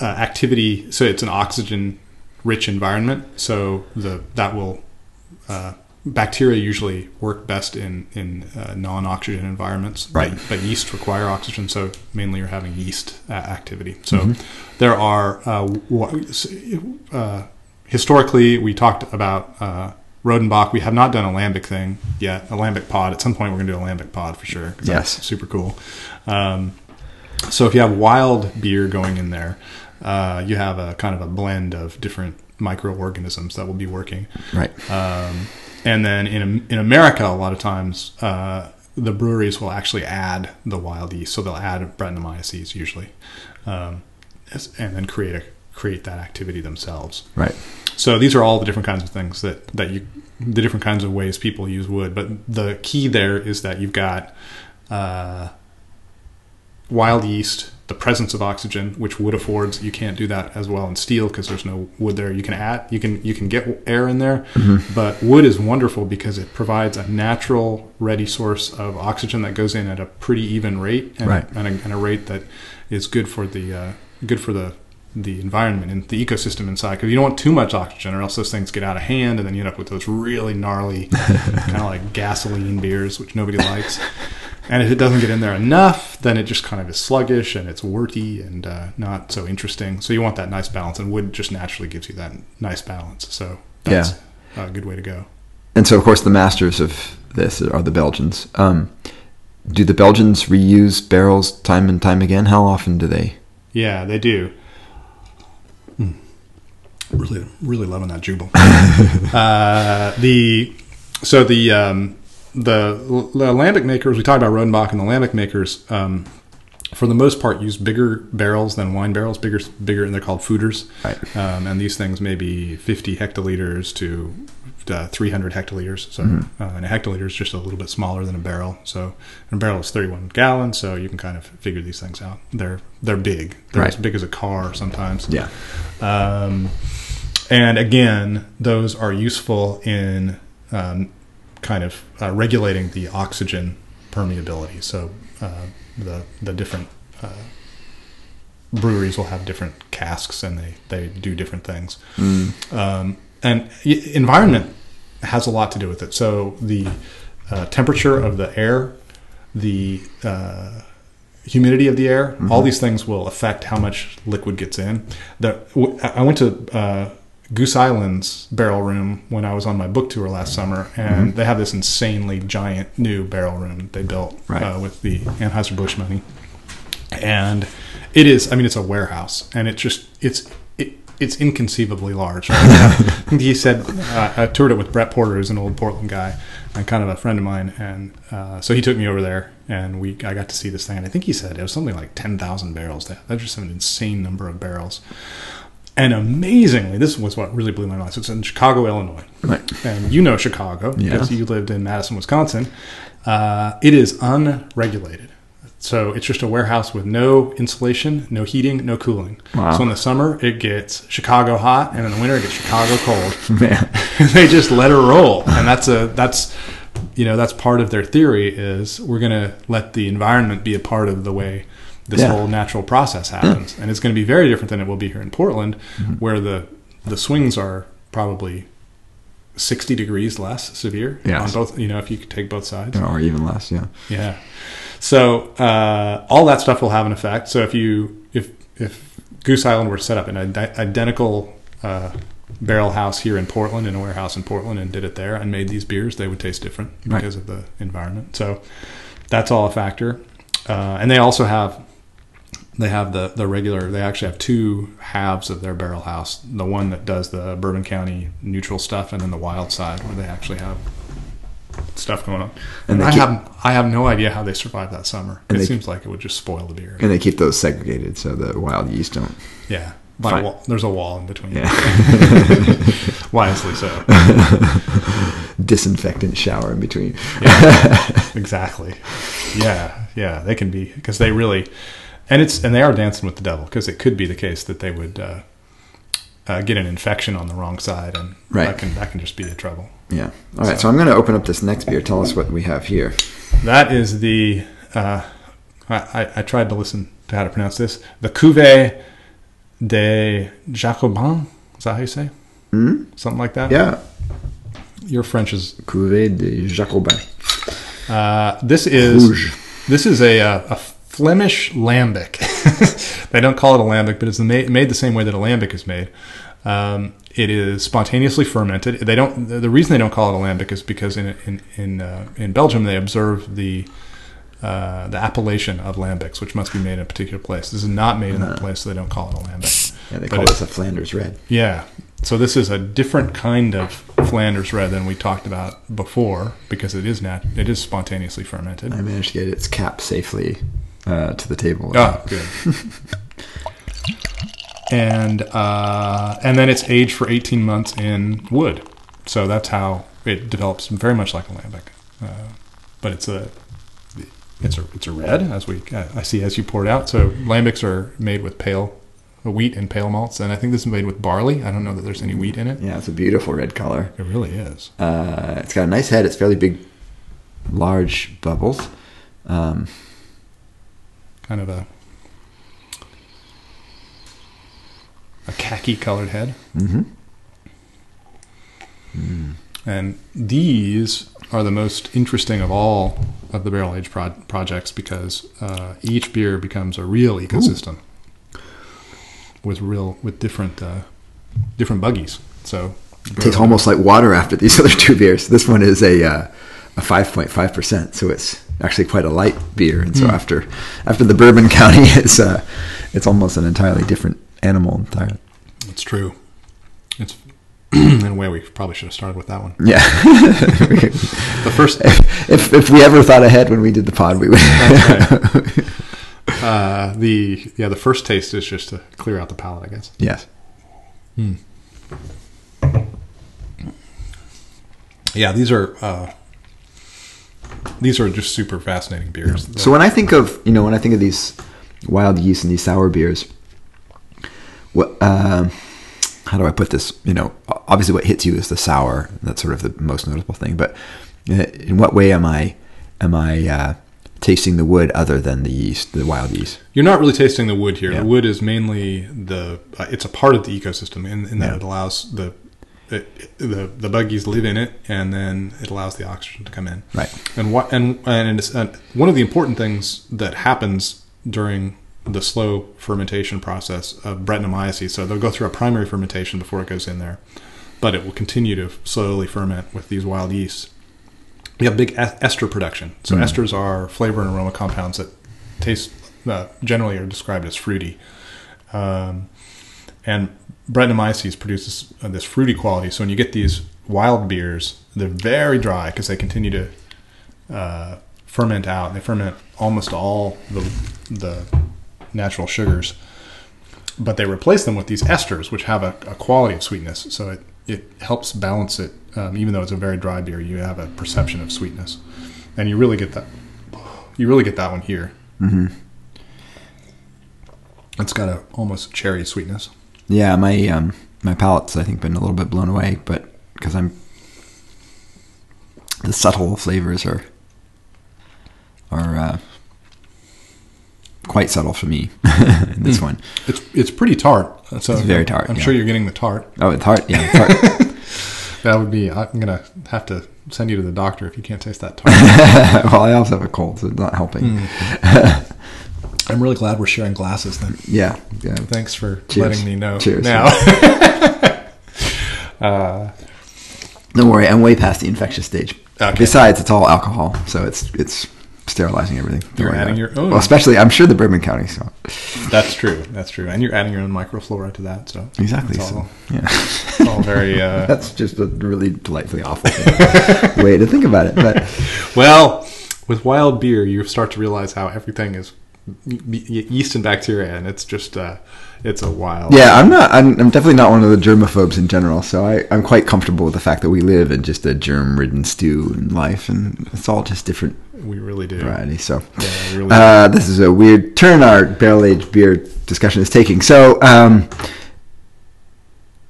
uh, activity. So it's an oxygen-rich environment. So the that will uh, bacteria usually work best in in uh, non-oxygen environments. Right. But, but yeast require oxygen, so mainly you're having yeast uh, activity. So there are uh, uh, historically we talked about. Uh, Rodenbach, we have not done a lambic thing yet. A lambic pod. At some point, we're going to do a lambic pod for sure. Yes. that's super cool. Um, so if you have wild beer going in there, uh, you have a kind of a blend of different microorganisms that will be working. Right. Um, and then in in America, a lot of times uh, the breweries will actually add the wild yeast, so they'll add Brettanomyces usually, um, and then create a create that activity themselves. Right. So these are all the different kinds of things that that you the different kinds of ways people use wood. But the key there is that you've got uh, wild yeast, the presence of oxygen, which wood affords. You can't do that as well in steel because there's no wood there. You can add you can you can get air in there, but wood is wonderful because it provides a natural, ready source of oxygen that goes in at a pretty even rate and, Right. and, a, and a rate that is good for the uh, good for the the environment and the ecosystem inside because you don't want too much oxygen or else those things get out of hand and then you end up with those really gnarly [LAUGHS] kind of like gasoline beers which nobody likes and if it doesn't get in there enough then it just kind of is sluggish and it's worty and uh, not so interesting so you want that nice balance and wood just naturally gives you that nice balance so that's a good way to go And so, of course, the masters of this are the Belgians. Um, do the Belgians reuse barrels time and time again? How often do they? yeah they do Hmm. really really loving that jubel [LAUGHS] uh, the so the um, the, the lambic makers we talked about Rodenbach and the lambic makers um, for the most part use bigger barrels than wine barrels bigger bigger and they're called foeders Right. um, and these things may be 50 hectoliters to uh, 300 hectoliters so Mm-hmm. uh, and a hectoliter is just a little bit smaller than a barrel so and a barrel is 31 gallons so you can kind of figure these things out they're they're big they're Right. as big as a car sometimes Yeah. um, and again, those are useful in um, kind of uh, regulating the oxygen permeability. So uh, the the different uh, breweries will have different casks, and they they do different things. Um, and environment has a lot to do with it. So the uh, temperature of the air, the uh, humidity of the air, all these things will affect how much liquid gets in. The, I went to uh, Goose Island's barrel room when I was on my book tour last summer, and they have this insanely giant new barrel room that they built Right. uh, with the Anheuser Busch money, and it is. I mean, it's a warehouse, and it just it's. It, it's inconceivably large. Right? [LAUGHS] he said, uh, I toured it with Brett Porter, who's an old Portland guy and kind of a friend of mine, and uh, so he took me over there, and we I got to see this thing. And I think he said it was something like ten thousand barrels. That that's just an insane number of barrels. And amazingly, this was what really blew my mind. So it's in Chicago, Illinois. Right. And you know Chicago because Yeah. you lived in Madison, Wisconsin. Uh, it is unregulated. So it's just a warehouse with no insulation, no heating, no cooling. Wow. So in the summer, it gets Chicago hot, and in the winter, it gets Chicago cold. [LAUGHS] Man. [LAUGHS] they just let it roll, and that's a that's you know that's part of their theory is we're going to let the environment be a part of the way this Yeah. whole natural process happens, and it's going to be very different than it will be here in Portland, Mm-hmm. where the the swings are probably sixty degrees less severe Yes. on both. You know, if you could take both sides. Or even less, yeah. Yeah. So uh, all that stuff will have an effect. So if you if if Goose Island were set up in an ide- identical uh, barrel house here in Portland, in a warehouse in Portland, and did it there and made these beers, they would taste different Right. because of the environment. So that's all a factor. Uh, and they also have they have the the regular. They actually have two halves of their barrel house. The one that does the Bourbon County neutral stuff, and then the wild side where they actually have stuff going on. And I keep- have I have no idea how they survive that summer. It they- seems like it would just spoil the beer. And they keep those segregated so the wild yeast don't. Yeah, wall, there's a wall in between. Yeah. [LAUGHS] Wisely so. [LAUGHS] Disinfectant shower in between. [LAUGHS] exactly. Yeah, yeah, they can be because they really, and it's and they are dancing with the devil because it could be the case that they would uh, uh, get an infection on the wrong side, and Right. that can that can just be the trouble. Yeah. All right. So I'm going to open up this next beer. Tell us what we have here. That is the. Uh, I, I, I tried to listen to how to pronounce this. The Cuvée de Jacobin. Is that how you say? Hmm? Something like that. Yeah. Your French is. Cuvée de Jacobin. Uh, this is. Rouge. This is a, uh, a Flemish lambic. [LAUGHS] they don't call it a lambic, but it's ma- made the same way that a lambic is made. Um, it is spontaneously fermented. They don't. The reason they don't call it a lambic is because in in in, uh, in Belgium they observe the uh, the appellation of lambics, which must be made in a particular place. This is not made in that place, so they don't call it a lambic. Yeah, they But call it- this a Flanders Red. Yeah. So this is a different kind of Flanders red than we talked about before because it is nat- it is spontaneously fermented. I managed to get its cap safely uh, to the table. Oh, good. [LAUGHS] and uh, and then it's aged for 18 months in wood. So that's how it develops very much like a lambic. Uh, but it's a it's a it's a red as we uh, I see as you pour it out. So lambics are made with pale wheat and pale malts, and I think this is made with barley. I don't know that there's any wheat in it. Yeah, it's a beautiful red color. It really is. Uh, it's got a nice head. It's fairly big, large bubbles. Um, Kind of a a khaki colored head. mhm. And these are the most interesting of all of the barrel age pro- projects because uh, each beer becomes a real ecosystem with real with different uh, different buggies. So it tastes almost like water after these [LAUGHS] other two beers. This one is a uh, a five point five percent, so it's actually quite a light beer. And so after after the Bourbon [LAUGHS] County, it's uh, it's almost an entirely different animal entirely. it's true. It's [CLEARS THROAT] in a way we probably should have started with that one. Yeah. [LAUGHS] The first if if we ever thought ahead when we did the pod, we would. That's [LAUGHS] uh, the yeah the first taste is just to clear out the palate, I guess. yes. Yeah, these are uh, these are just super fascinating beers. So when I think of you know when I think of these wild yeast and these sour beers, what um, how do I put this? You know, obviously what hits you is the sour. That's sort of the most noticeable thing. But uh, in what way am I am I uh, tasting the wood other than the yeast, the wild yeast? You're not really tasting the wood here. Yeah. The wood is mainly the. Uh, it's a part of the ecosystem in, in that Yeah. it allows the. It, the the buggies live in it, and then it allows the oxygen to come in. Right. And what and and it's, uh, one of the important things that happens during the slow fermentation process of Brettanomyces. So they'll go through a primary fermentation before it goes in there, but it will continue to slowly ferment with these wild yeasts. We have big ester production. So esters are flavor and aroma compounds that taste uh, generally are described as fruity. Um, and Brettanomyces produces uh, this fruity quality. So when you get these wild beers, they're very dry because they continue to uh, ferment out. They ferment almost all the the natural sugars, but they replace them with these esters, which have a, a quality of sweetness. So it, it helps balance it. Um, even though it's a very dry beer, you have a perception of sweetness, and you really get that. You really get that one here. Mm-hmm. It's got a almost cherry sweetness. Yeah, my um, my palate's I think been a little bit blown away, but because I'm the subtle flavors are are uh, quite subtle for me [LAUGHS] in this one. It's it's pretty tart. So It's very tart, I'm yeah. sure you're getting the tart. Oh, it's tart. Yeah, tart. [LAUGHS] That would be. I'm gonna have to send you to the doctor if you can't taste that tart. [LAUGHS] well, I also have a cold, so it's not helping. I'm really glad we're sharing glasses. Then Yeah, yeah. thanks for Cheers. letting me know. Cheers. Now, [LAUGHS] Don't worry, I'm way past the infectious stage. Okay. Besides, it's all alcohol, so it's it's sterilizing everything. Don't You're adding your own. Well, especially I'm sure the Bourbon County. So that's true. That's true. And you're adding your own microflora to that. So exactly. It's So yeah, it's all very. Uh, [LAUGHS] that's just a really delightfully awful way to think about it. But [LAUGHS] well, with wild beer, you start to realize how everything is yeast and bacteria, and it's just uh, it's a wild. yeah, I'm not. I'm, I'm definitely not one of the germaphobes in general. So I, I'm quite comfortable with the fact that we live in just a germ-ridden stew in life, and it's all just different we really do. variety. So. Yeah, really. Uh, this is a weird turn our barrel aged beer discussion is taking. So, um,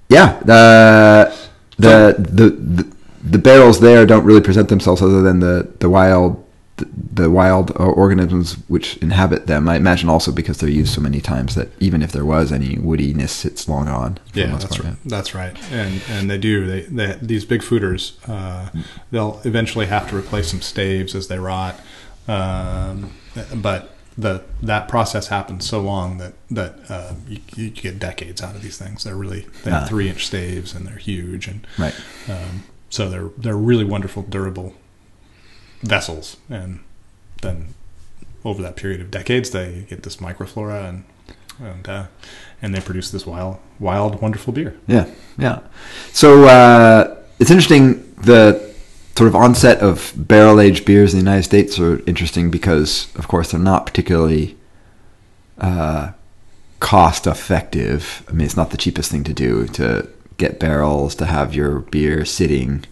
yeah, the, the the the the barrels there don't really present themselves other than the the wild the, the wild uh, organisms which inhabit them. I imagine also because they're used so many times that even if there was any woodiness, it's long gone. Yeah, that's right. That's right. And and they do. They, they these big foeders, uh, they'll eventually have to replace some staves as they rot. Um, but the that process happens so long that that uh, you, you get decades out of these things. They're really they have Ah. three inch staves and they're huge and Right. um, so they're they're really wonderful, durable vessels. And then over that period of decades, they get this microflora and and uh, and they produce this wild, wild, wonderful beer. Yeah, yeah. So uh, it's interesting. The sort of onset of barrel aged beers in the United States are interesting because, of course, they're not particularly uh, cost effective. I mean, it's not the cheapest thing to do to get barrels to have your beer sitting.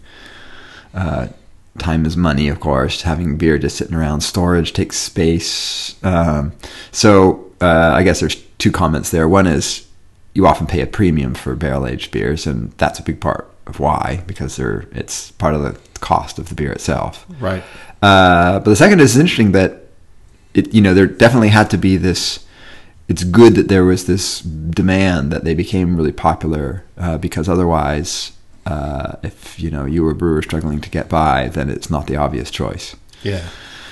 Time is money, of course. Having beer just sitting around, storage takes space. Um, so uh, I guess there's two comments there. One is you often pay a premium for barrel aged beers, and that's a big part of why because they're it's part of the cost of the beer itself. Right. Uh, but the second is interesting that it you know there definitely had to be this. It's good that there was this demand that they became really popular uh, because otherwise, uh, if you know you were a brewer struggling to get by, then it's not the obvious choice. Yeah,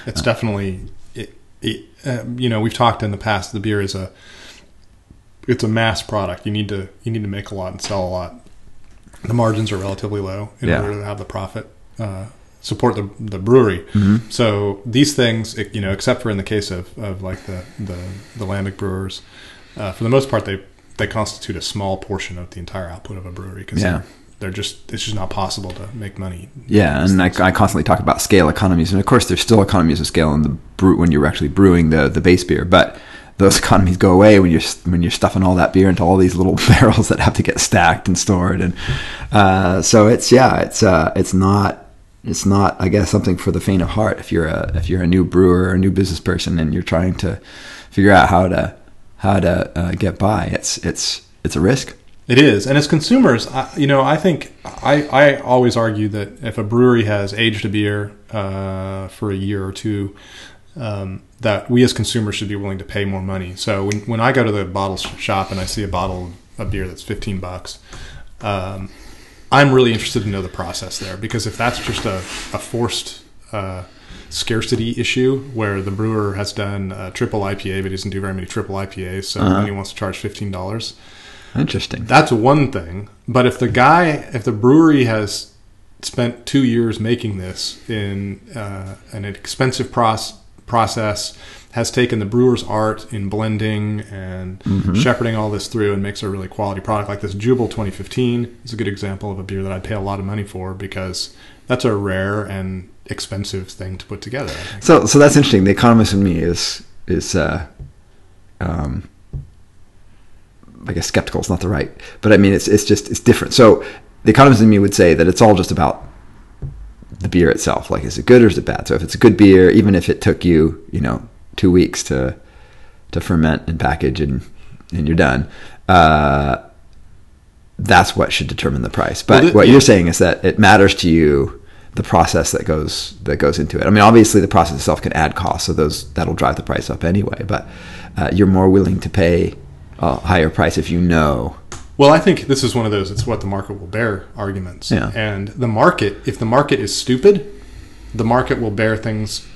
it's definitely. It, it, uh, you know, we've talked in the past. The beer is a. It's a mass product. You need to you need to make a lot and sell a lot. The margins are relatively low in Yeah. order to have the profit uh, support the the brewery. So these things, you know, except for in the case of, of like the the, the lambic brewers, uh, for the most part, they they constitute a small portion of the entire output of a brewery because Yeah. They're, just it's just not possible to make money. Yeah, and I, I constantly talk about scale economies, and of course, there's still economies of scale in the brew when you're actually brewing the the base beer, but those [LAUGHS] economies go away when you're when you're stuffing all that beer into all these little [LAUGHS] barrels that have to get stacked and stored, and uh, so it's yeah, it's uh, it's not it's not I guess something for the faint of heart if you're a if you're a new brewer or a new business person and you're trying to figure out how to how to uh, get by. It's it's it's a risk. It is, and as consumers, I, you know, I think I, I always argue that if a brewery has aged a beer uh, for a year or two, um, that we as consumers should be willing to pay more money. So when, when I go to the bottle shop and I see a bottle of beer that's fifteen bucks, um, I'm really interested to know the process there. Because if that's just a, a forced uh, scarcity issue where the brewer has done a triple IPA but he doesn't do very many triple IPAs, so then he wants to charge fifteen dollars Interesting. that's one thing. But if the guy, if the brewery has spent two years making this in uh, an expensive pros- process, has taken the brewer's art in blending and shepherding all this through and makes a really quality product like this, Jubel 2015 is a good example of a beer that I'd pay a lot of money for because that's a rare and expensive thing to put together. So, so that's interesting. The economist in me is is uh, um, I guess skeptical is not the right, but I mean it's it's just it's different. So the economist in me would say that it's all just about the beer itself. Like, is it good or is it bad? So if it's a good beer, even if it took you, you know, two weeks to to ferment and package and and you're done, uh, that's what should determine the price. But Well, the- what yeah. you're saying is that it matters to you the process that goes that goes into it. I mean, obviously the process itself can add costs, so those that'll drive the price up anyway. But uh, you're more willing to pay a higher price if you know. Well, I think this is one of those it's what the market will bear arguments. Yeah. And the market, if the market is stupid, the market will bear things,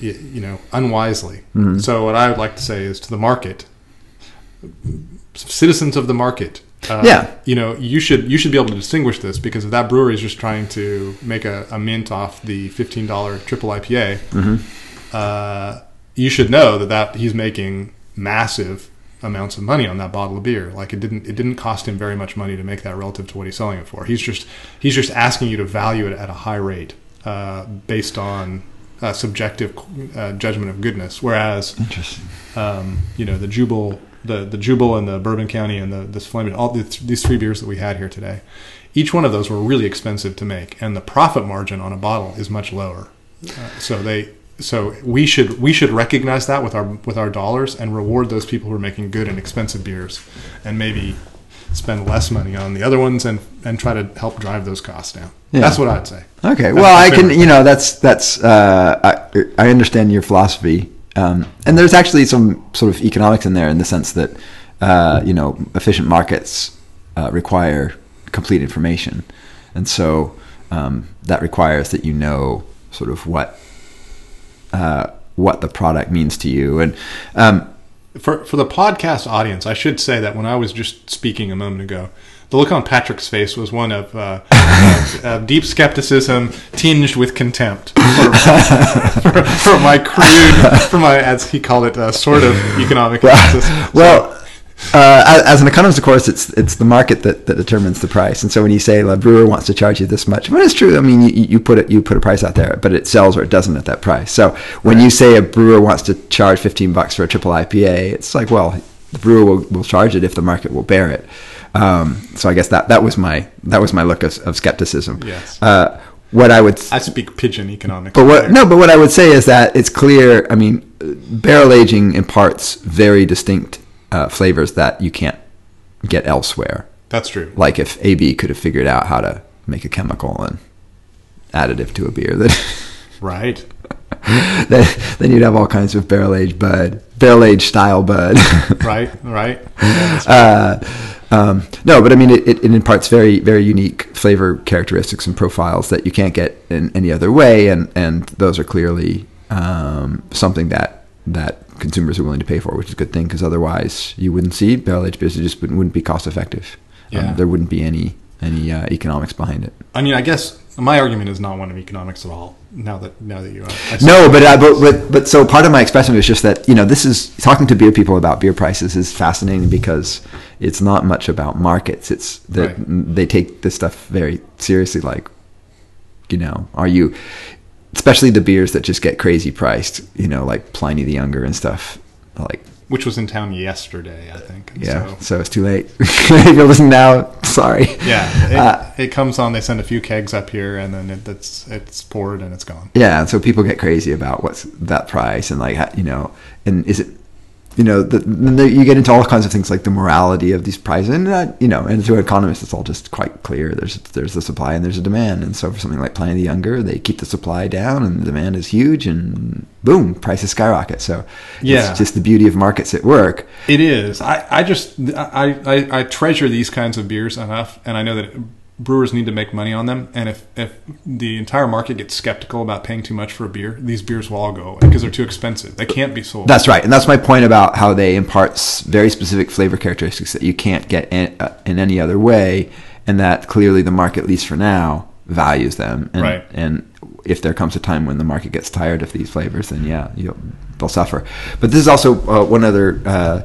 you know, unwisely. Mm-hmm. So what I would like to say is to the market, citizens of the market. Uh, Yeah. you know, you should you should be able to distinguish this because if that brewery is just trying to make a, a mint off the fifteen dollar triple IPA, Mm-hmm. uh, you should know that, that he's making massive amounts of money on that bottle of beer. Like it didn't it didn't cost him very much money to make that relative to what he's selling it for. He's just he's just asking you to value it at a high rate uh, based on uh, subjective uh, judgment of goodness. Whereas um, you know the Jubel, the the Jubel and the Bourbon County and the this Flaming, all the, these three beers that we had here today, each one of those were really expensive to make, and the profit margin on a bottle is much lower. Uh, so they so we should we should recognize that with our with our dollars and reward those people who are making good and expensive beers, and maybe spend less money on the other ones and and try to help drive those costs down. Yeah. That's what I'd say. Okay. That's Well, I can, you know, that's that's. Uh, I I understand your philosophy, um, and there's actually some sort of economics in there in the sense that, uh, you know, efficient markets uh, require complete information, and so um, that requires that you know sort of what uh, what the product means to you, and um, for for the podcast audience, I should say that when I was just speaking a moment ago, the look on Patrick's face was one of uh, of, [LAUGHS] of deep skepticism tinged with contempt for, for, for my crude, for my as he called it, uh, sort of economic analysis. [LAUGHS] So- well, uh, as, an economist, of course, it's it's the market that, that determines the price. And so when you say a brewer wants to charge you this much, well, it's true. I mean, you, you put it you put a price out there, but it sells or it doesn't at that price. So when you say a brewer wants to charge fifteen bucks for a triple IPA, it's like, well, the brewer will, will charge it if the market will bear it. Um, so I guess that that was my that was my look of, of skepticism. Yes. Uh, what I would I speak pidgin economics. but what no, but what I would say is that it's clear. I mean, barrel aging imparts very distinct uh, flavors that you can't get elsewhere. That's true. Like if AB could have figured out how to make a chemical and additive to a beer, then [LAUGHS] Right. then, then you'd have all kinds of barrel aged bud, barrel aged style bud. [LAUGHS] Right. Right. Yeah, uh, um, no, but I mean, it, it, it imparts very, very unique flavor characteristics and profiles that you can't get in any other way, and, and those are clearly um, something that that consumers are willing to pay for, which is a good thing because otherwise you wouldn't see barrel aged beers; it just wouldn't, wouldn't be cost effective. Yeah. Um, there wouldn't be any any uh, economics behind it. I mean, I guess my argument is not one of economics at all. Now that now that you uh, No, but, uh, but but but so part of my expression is just that you know this is talking to beer people about beer prices is fascinating because it's not much about markets. It's that Right. they take this stuff very seriously. Like, you know, are you, especially the beers that just get crazy priced. You know, like Pliny the Younger and stuff. Like, which was in town yesterday, I think. Yeah, So, so it's too late. [LAUGHS] if you're listening now, sorry. yeah, it, Uh, it comes on. They send a few kegs up here, and then it, it's it's poured and it's gone. Yeah, so people get crazy about what's that price and like you know, and is it, you know, the, the, you get into all kinds of things like the morality of these prices, and uh, you know, and to economists, it's all just quite clear. There's there's a supply and there's a demand, and so for something like Pliny the Younger, they keep the supply down, and the demand is huge, and boom, prices skyrocket. So Yeah. it's just the beauty of markets at work. It is. I, I just I, I, I treasure these kinds of beers enough, and I know that brewers need to make money on them. And if, if the entire market gets skeptical about paying too much for a beer, these beers will all go away because they're too expensive. They can't be sold. That's right, and that's my point about how they impart very specific flavor characteristics that you can't get in, uh, in any other way, and that clearly the market, at least for now, values them. And, Right. And if there comes a time when the market gets tired of these flavors, then yeah, you'll, they'll suffer. But this is also uh, one other uh,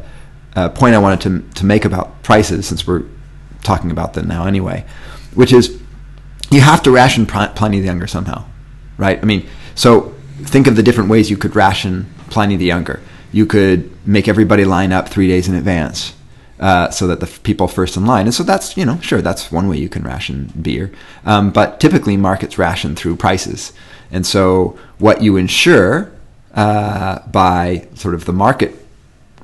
uh, point I wanted to to make about prices, since we're talking about them now anyway, which is you have to ration Pl- Pliny the Younger somehow, right? I mean, so think of the different ways you could ration Pliny the Younger. You could make everybody line up three days in advance uh, so that the f- people first in line. And so that's you know sure that's one way you can ration beer, um, but typically markets ration through prices. And so what you ensure uh, by sort of the market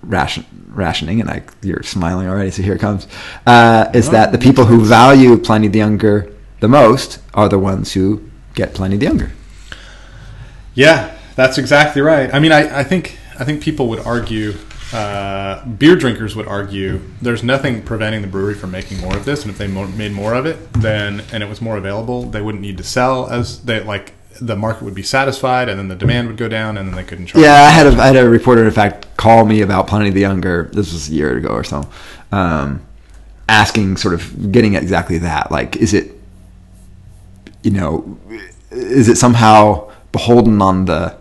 ration, rationing, and I, you're smiling already, so here it comes, uh, is that the people who value Pliny the Younger the most are the ones who get Pliny the Younger. Yeah, that's exactly right. I mean, I, I think I think people would argue, uh, beer drinkers would argue, there's nothing preventing the brewery from making more of this, and if they mo- made more of it, then and it was more available, they wouldn't need to sell as they like. The market would be satisfied, and then the demand would go down, and then they couldn't charge. Yeah, I had a, I had a reporter, in fact, call me about Pliny the Younger. This was a year ago or so, um, asking, sort of, getting at exactly that. Like, is it, you know, is it somehow beholden on the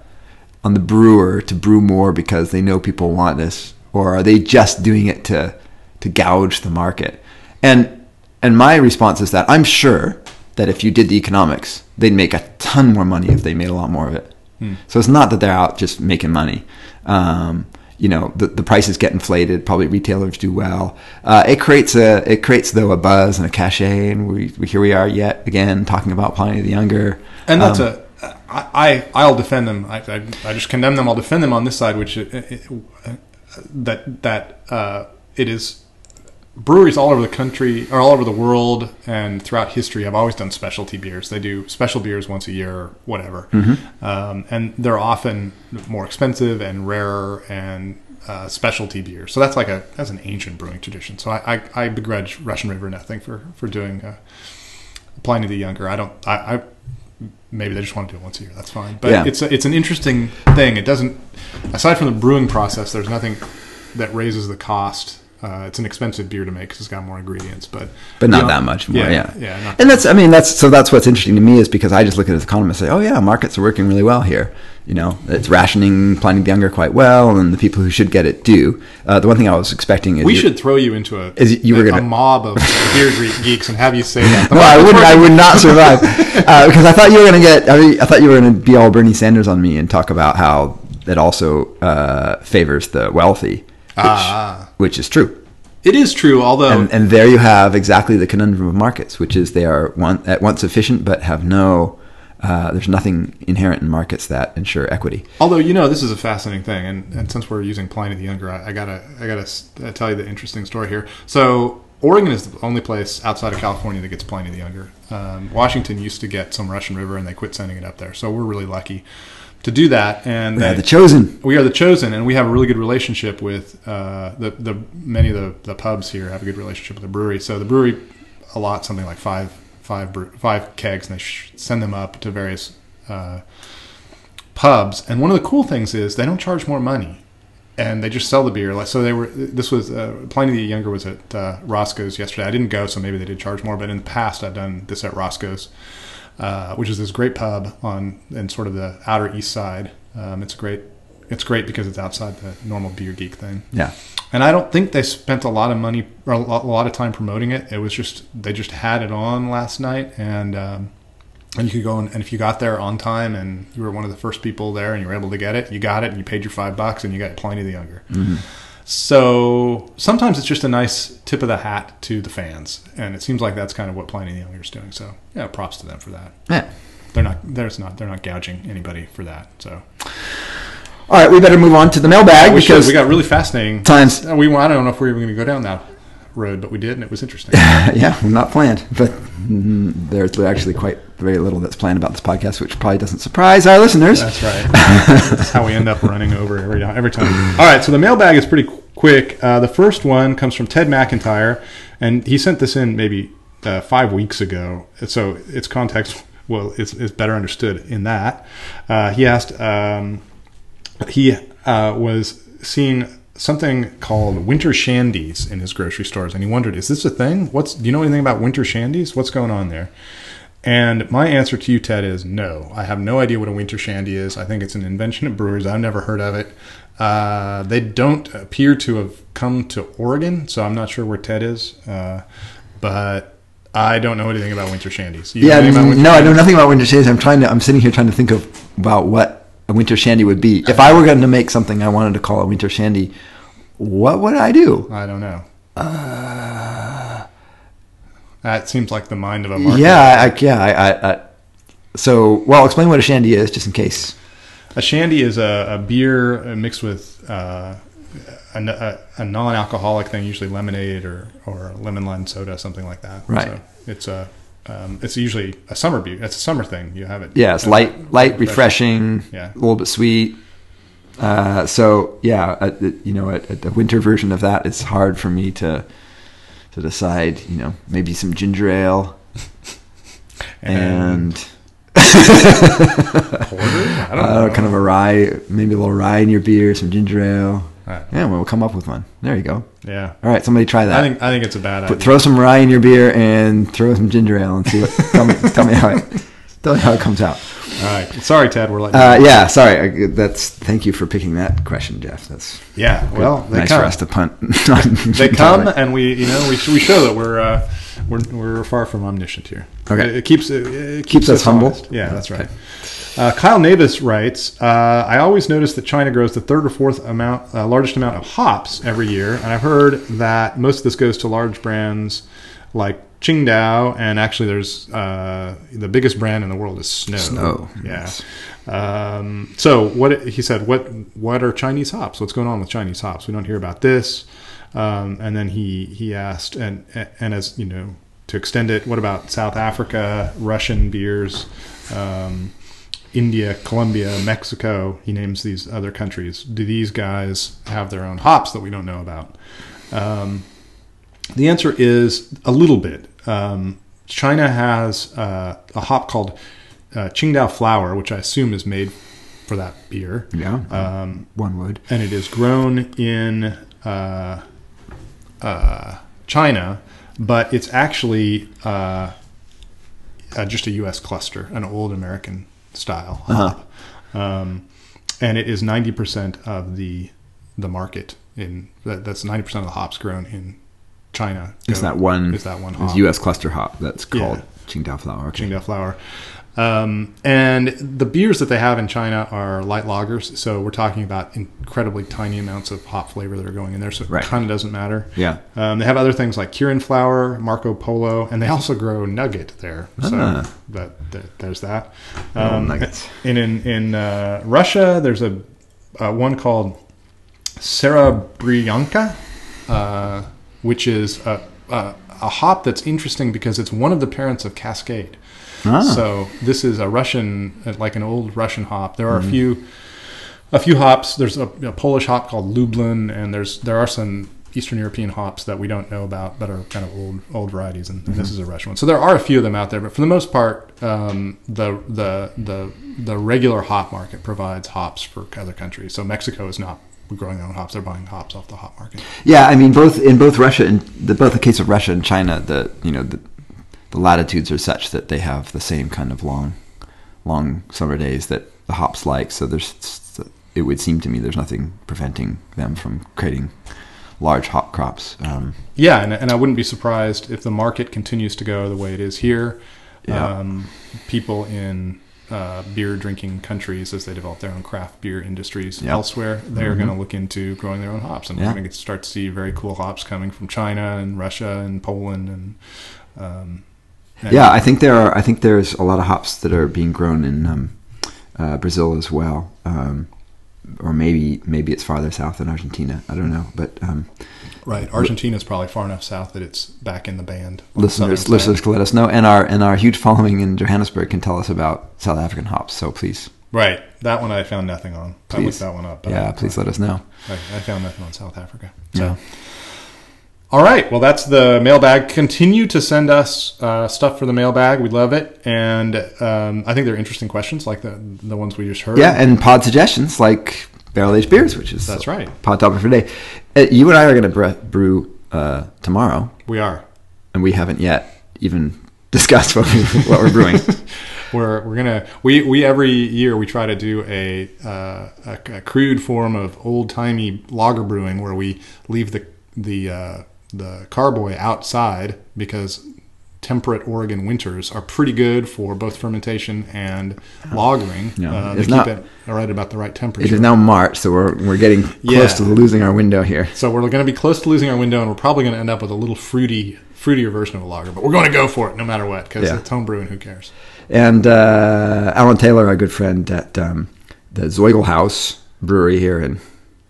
on the brewer to brew more because they know people want this, or are they just doing it to to gouge the market? And and my response is that I'm sure that if you did the economics, they'd make a ton more money if they made a lot more of it. So it's not that they're out just making money. Um, you know, the, the prices get inflated. Probably retailers do well. Uh, it creates a it creates though a buzz and a cachet, and we, we here we are yet again talking about Pliny the Younger. and that's Um, a I, I I'll defend them. I, I, I just condemn them. I'll defend them on this side, which it, it, uh, that that uh, it is breweries all over the country or all over the world and throughout history have always done specialty beers. They do special beers once a year, or whatever, um, and they're often more expensive and rarer and. Uh, specialty beer, so that's like a that's an ancient brewing tradition. So I, I, I begrudge Russian River nothing for for doing uh, Pliny the Younger. I don't. I, I maybe they just want to do it once a year. That's fine. But Yeah. it's a, it's an interesting thing. It doesn't. Aside from the brewing process, there's nothing that raises the cost. Uh, it's an expensive beer to make because it's got more ingredients, but but not beyond- that much more. Yeah, yeah, not- and that's I mean that's so that's what's interesting to me is because I just look at it as economist and say, oh yeah, markets are working really well here. You know, it's rationing Pliny the Younger quite well, and the people who should get it do. Uh, the one thing I was expecting is we you- should throw you into a Is you were a, gonna- a mob of beer geeks and have you say that. [LAUGHS] No, I wouldn't. I would not survive [LAUGHS] uh, because I thought you were going to get. I, mean, I thought you were going to be all Bernie Sanders on me and talk about how it also uh, favors the wealthy, Ah. which is true. It is true, although And, and there you have exactly the conundrum of markets, which is they are one, at once efficient but have no. Uh, there's nothing inherent in markets that ensure equity. Although you know this is a fascinating thing, and, and since we're using Pliny the Younger, I, I gotta I gotta uh, tell you the interesting story here. So Oregon is the only place outside of California that gets Pliny the Younger. Um, Washington used to get some Russian River, and they quit sending it up there. So we're really lucky to do that. And They the chosen. we are the chosen, and we have a really good relationship with uh, the the many of the, the pubs here have a good relationship with the brewery. So the brewery allot something like five five five kegs, and they sh- send them up to various uh, pubs. And one of the cool things is they don't charge more money, and they just sell the beer. Like so, they were. This was uh, Pliny the Younger was at uh, Roscoe's yesterday. I didn't go, so maybe they did charge more. But in the past, I've done this at Roscoe's uh, which is this great pub on in sort of the outer east side. Um, it's great. It's great because it's outside the normal beer geek thing. Yeah. And I don't think they spent a lot of money or a lot, a lot of time promoting it. It was just they just had it on last night, and um, and you could go and, and if you got there on time and you were one of the first people there and you were able to get it, you got it and you paid your five bucks and you got Pliny the Younger. So sometimes it's just a nice tip of the hat to the fans, and it seems like that's kind of what Pliny the Younger is doing. So yeah, props to them for that Yeah. they're not there's not they're not gouging anybody for that so All right, we better move on to the mailbag we, should, because we got really fascinating times. Uh, we I don't know if we're even going to go down that road but we did and it was interesting. [LAUGHS] Yeah, not planned, but [LAUGHS] there's actually quite very little that's planned about this podcast, which probably doesn't surprise our listeners. that's right. [LAUGHS] That's how we end up running over every every time. All right so the mailbag is pretty quick. Uh, the first one comes from Ted McIntyre and he sent this in maybe uh, five weeks ago. So its context well it's, it's better understood in that. Uh, he asked um, he uh, was seeing something called winter shandies in his grocery stores, and he wondered, "Is this a thing? What's do you know anything about winter shandies? What's going on there?" And my answer to you, Ted, is no. I have no idea what a winter shandy is. I think it's an invention of brewers. I've never heard of it. Uh, they don't appear to have come to Oregon, so I'm not sure where Ted is. Uh, but I don't know anything about winter shandies. You Yeah, anything about winter no, I know nothing about winter shandies. I'm trying to. I'm sitting here trying to think of about what a winter shandy would be. If I were going to make something I wanted to call a winter shandy, what would I do? I don't know. That seems like the mind of a market. Yeah, I, yeah. I, I, I, so, well, explain what a shandy is, just in case. A shandy is a, a beer uh, mixed with uh, a, a, a non-alcoholic thing, usually lemonade or, or lemon lime soda, something like that. Right. So it's a um, it's usually a summer beer. It's a summer thing. You have it. Yeah, it's light, light, refreshing, Yeah. a little bit sweet. Uh, so yeah, uh, you know, a, a winter version of that is hard for me to to decide. You know, maybe some ginger ale [LAUGHS] and [LAUGHS] [LAUGHS] porter. I don't uh, know. kind of a rye, maybe a little rye in your beer, some ginger ale. Right. Yeah, we'll come up with one. There you go. Yeah. All right, somebody try that. I think I think it's a bad idea. throw some rye in your beer and throw some ginger ale and see what. [LAUGHS] tell me, tell me how it, tell me how it comes out. All right. Sorry, Ted. We're like. Uh, yeah, sorry. I, that's thank you for picking that question, Jeff. That's Yeah. Well, they nice come. for us to punt. [LAUGHS] [LAUGHS] They come, and we, you know, we, we show that we're uh, we're we're far from omniscient here. Okay. It, keeps it, it Keeps us humble? honest. Yeah, that's right. Okay. Uh, Kyle Navis writes, uh, I always notice that China grows the third or fourth amount, uh, largest amount of hops every year, and I've heard that most of this goes to large brands like Qingdao, and actually, there's uh, the biggest brand in the world is Snow. Snow, yeah. Um, so what he said, what what are Chinese hops? What's going on with Chinese hops? We don't hear about this. Um, and then he he asked, and and as you know, to extend it, what about South Africa, Russian beers, um, India, Colombia, Mexico? He names these other countries. Do these guys have their own hops that we don't know about? Um, the answer is a little bit. Um, China has uh, a hop called uh, Qingdao flower, which I assume is made for that beer. yeah, Um, one would. and it is grown in uh, uh, China, but it's actually uh, uh, just a U.S. cluster, an old American style hop, um, and it is ninety percent of the the market in that, that's ninety percent of the hops grown in China. Is that one? Is that one is hop? U.S. cluster hop that's called Yeah. Qingdao flower. Okay. Qingdao flower. Um, and the beers that they have in China are light lagers, so we're talking about incredibly tiny amounts of hop flavor that are going in there, so it kind of doesn't matter. Yeah. Um, they have other things like Kirin flower, Marco Polo, and they also grow nugget there. So Ah. that, that there's that. Um, nuggets. And in in uh, Russia, there's a uh, one called Serebryanka, uh, which is a, a, a hop that's interesting because it's one of the parents of Cascade. Ah. So this is a Russian, uh, like an old Russian hop. There are Mm-hmm. a few, a few hops. There's a, a Polish hop called Lublin, and there's there are some Eastern European hops that we don't know about that are kind of old old varieties, and, and Mm-hmm. this is a Russian one. So there are a few of them out there, but for the most part, um, the the the the regular hop market provides hops for other countries. So Mexico is not growing their own hops; they're buying hops off the hop market. Yeah, I mean, both in both Russia and the, both the case of Russia and China, the you know the, the latitudes are such that they have the same kind of long, long summer days that the hops like. So there's, it would seem to me, there's nothing preventing them from creating large hop crops. Um, Yeah, and, and I wouldn't be surprised if the market continues to go the way it is here. Yeah. Um, people in uh, beer drinking countries, as they develop their own craft beer industries Yeah. elsewhere, they are going to look into growing their own hops, and Yeah. we're going to start to see very cool hops coming from China and Russia and Poland and. Um, and- yeah, I think there are. I think there's a lot of hops that are being grown in um, uh, Brazil as well, um, or maybe maybe it's farther south in Argentina. I don't know, but um, right. Argentina is probably far enough south that it's back in the band. the listeners listeners can let us know, and our and our huge following in Johannesburg can tell us about South African hops. So please, Right, that one I found nothing on. I Please. looked that one up. yeah, I- please let us know. I, I found nothing on South Africa. So. Yeah. All right. Well, that's the mailbag. Continue to send us uh, stuff for the mailbag. We love it, and um, I think they're interesting questions, like the the ones we just heard. Yeah, and pod suggestions like barrel aged beers, which is That's right. pod topic for today. Uh, you and I are going to bre- brew uh, tomorrow, we are. and we haven't yet even [LAUGHS] discussed what, we, what we're brewing. [LAUGHS] We're we're gonna we we every year we try to do a uh, a, a crude form of old timey lager brewing where we leave the the uh, the carboy outside because temperate Oregon winters are pretty good for both fermentation and lagering. Yeah. Uh, they It's keep not- it right about the right temperature. It is now March, so we're we're getting close Yeah. to losing our window here. So we're going to be close to losing our window, and we're probably going to end up with a little fruity, fruitier version of a lager. But we're going to go for it no matter what because Yeah. it's homebrew and who cares? And uh, Alan Taylor, our good friend at um, the Zoiglhaus Brewery here in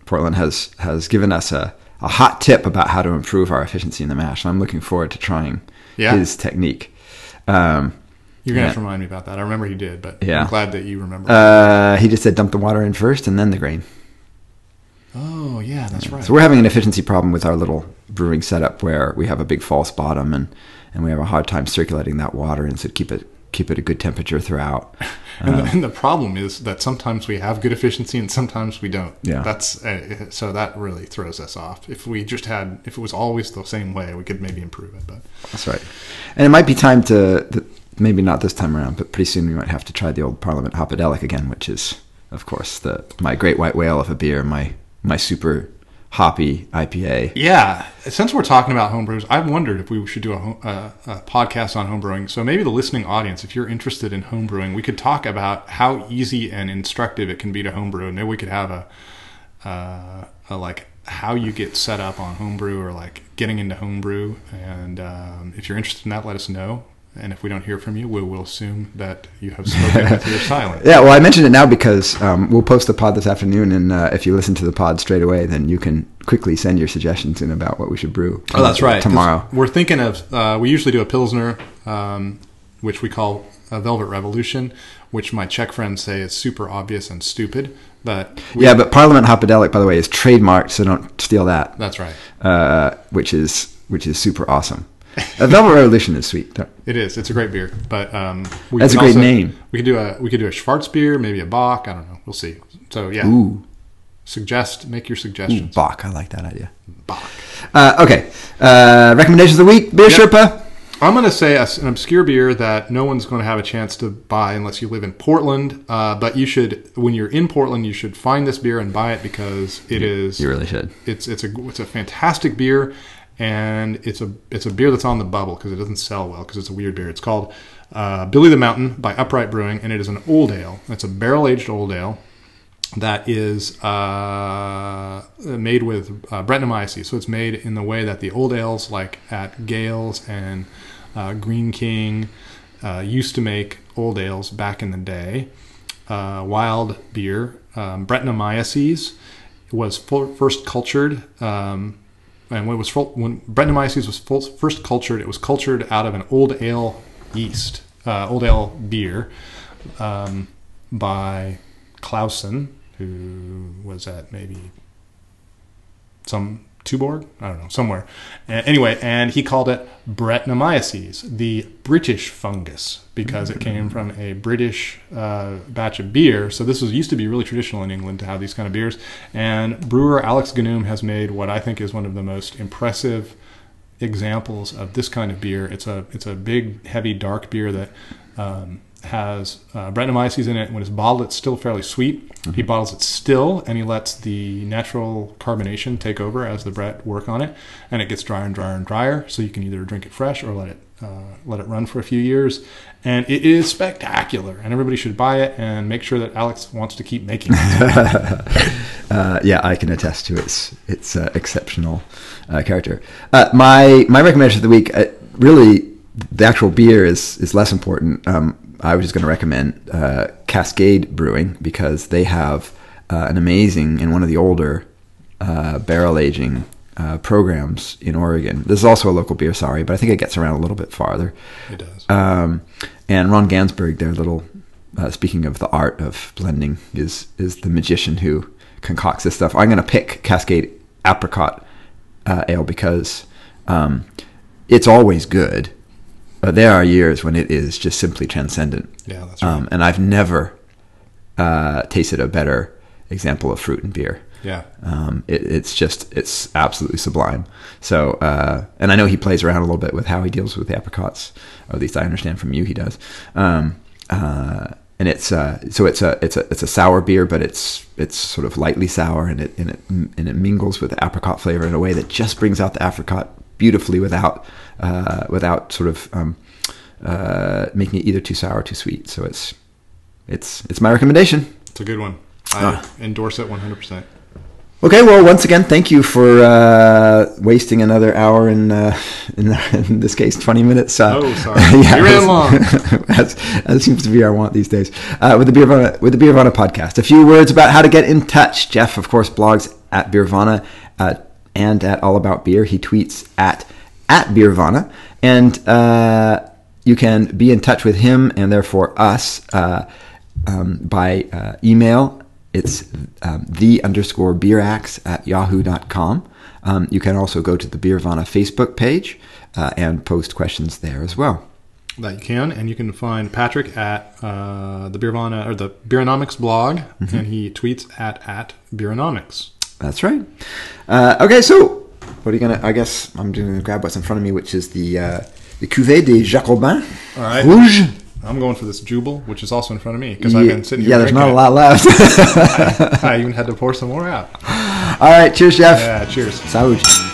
Portland, has has given us a, a hot tip about how to improve our efficiency in the mash. And I'm looking forward to trying Yeah. his technique. Um, You're going to have to remind me about that. I remember he did, but Yeah. I'm glad that you remember. uh, he just said dump the water in first and then the grain. oh yeah, that's right. So we're having an efficiency problem with our little brewing setup where we have a big false bottom and, and we have a hard time circulating that water and so keep it keep it a good temperature throughout. [LAUGHS] And, Um, the, and the problem is that sometimes we have good efficiency and sometimes we don't. Yeah. That's uh, so that really throws us off. If we just had, if it was always the same way, we could maybe improve it. But That's right. And it might be time to, th- maybe not this time around, but pretty soon we might have to try the old Parliament Hopadelic again, which is, of course, the my great white whale of a beer, my my super hoppy IPA. yeah, since we're talking about homebrews, I've wondered if we should do a, home, uh, a podcast on homebrewing. So maybe the listening audience, if you're interested in homebrewing, we could talk about how easy and instructive it can be to homebrew. And maybe we could have a, uh, a like how you get set up on homebrew or like getting into homebrew. And um, if you're interested in that, let us know. And if we don't hear from you, we will assume that you have spoken with your [LAUGHS] silence. Yeah, well, I mentioned it now because um, we'll post the pod this afternoon, and uh, if you listen to the pod straight away, then you can quickly send your suggestions in about what we should brew. Oh, that's right. 'cause Tomorrow. We're thinking of, uh, we usually do a Pilsner, um, which we call a Velvet Revolution, which my Czech friends say is super obvious and stupid. But we, Yeah, but Parliament Hopadelic, by the way, is trademarked, so don't steal that. that's right. Uh, which is which is super awesome. Uh, Velvet Revolution is sweet. It is. It's a great beer. But um, we That's can a great also- name. We could do a we could do a Schwarzbier, maybe a Bock. I don't know. We'll see. So yeah, Ooh, suggest make your suggestions. Bock. I like that idea. Bock. Uh, okay. Uh, recommendations of the week. Beer Yep. Sherpa. I'm going to say a- an obscure beer that no one's going to have a chance to buy unless you live in Portland. Uh, but you should, when you're in Portland, you should find this beer and buy it because it is. You really should. It's it's a it's a fantastic beer, and it's a it's a beer that's on the bubble because it doesn't sell well because it's a weird beer. It's called uh, Billy the Mountain by Upright Brewing, and it is an old ale. It's a barrel aged old ale that is uh, made with uh, Brettanomyces. So it's made in the way that the old ales, like at Gales and uh, Greene King, uh, used to make old ales back in the day. Uh, wild beer, um, Brettanomyces was fu- first cultured. Um, and when it was when Brettanomyces was first cultured, it was cultured out of an old ale yeast, uh, old ale beer, um, by Claussen, who was at maybe some Tuborg, I don't know, somewhere. Uh, anyway, and he called it Brettanomyces, the British fungus, because it came from a British uh, batch of beer. So this was used to be really traditional in England to have these kind of beers. And brewer Alex Ganum has made what I think is one of the most impressive examples of this kind of beer. It's a it's a big, heavy, dark beer that um, has uh, Brettanomyces in it. When it's bottled, it's still fairly sweet. He bottles it still, and he lets the natural carbonation take over as the Brett work on it, and it gets drier and drier and drier. So you can either drink it fresh or let it uh, let it run for a few years. And it is spectacular, and everybody should buy it and make sure that Alex wants to keep making it. [LAUGHS] Uh, yeah, I can attest to its its uh, exceptional uh, character. Uh, my my recommendation of the week, uh, really, the actual beer is is less important. Um, I was just going to recommend uh, Cascade Brewing because they have uh, an amazing and one of the older uh, barrel aging uh, programs in Oregon. This is also a local beer, sorry, but I think it gets around a little bit farther. it does. Um, and Ron Gansberg, their little, uh, speaking of the art of blending, is is the magician who concocts this stuff. I'm going to pick Cascade Apricot uh, Ale because um, it's always good, but there are years when it is just simply transcendent. Yeah, that's right. Um, and I've never uh, tasted a better example of fruit and beer. yeah. Um, it, it's just it's absolutely sublime. So, uh, and I know he plays around a little bit with how he deals with the apricots. Or at least I understand from you he does. Um, uh, and it's uh, so it's a it's a it's a sour beer, but it's it's sort of lightly sour, and it and it and it mingles with the apricot flavor in a way that just brings out the apricot beautifully without uh, without sort of um, uh, making it either too sour or too sweet. So it's it's it's my recommendation. It's a good one. I Ah. endorse it 100%. Okay, well, once again, thank you for uh, wasting another hour in, uh, in [LAUGHS] in this case, twenty minutes. Uh, Oh, [LAUGHS] sorry. We ran as- long. [LAUGHS] as, as seems to be our want these days. Uh, with the Beervana with the Beervana podcast, a few words about how to get in touch. Jeff, of course, blogs at Beervana uh, and at All About Beer. He tweets at at Beervana, and uh, you can be in touch with him and therefore us uh, um, by uh, email. It's um, the underscore beeraxe at yahoo.com. Um, you can also go to the Beervana Facebook page uh, and post questions there as well. That you can, and you can find Patrick at uh, the Beervana or the Beeronomics blog, Mm-hmm. and he tweets at at Beeronomics. That's right. Uh, okay, so what are you gonna? I guess I'm gonna grab what's in front of me, which is the uh, the Cuvée des Jacobins All right. Rouge. I'm going for this Jubel, which is also in front of me because I've been sitting here. yeah, there's not a lot left. it. [LAUGHS] I even had to pour some more out. All right, cheers, Jeff. Yeah, cheers. Saúde.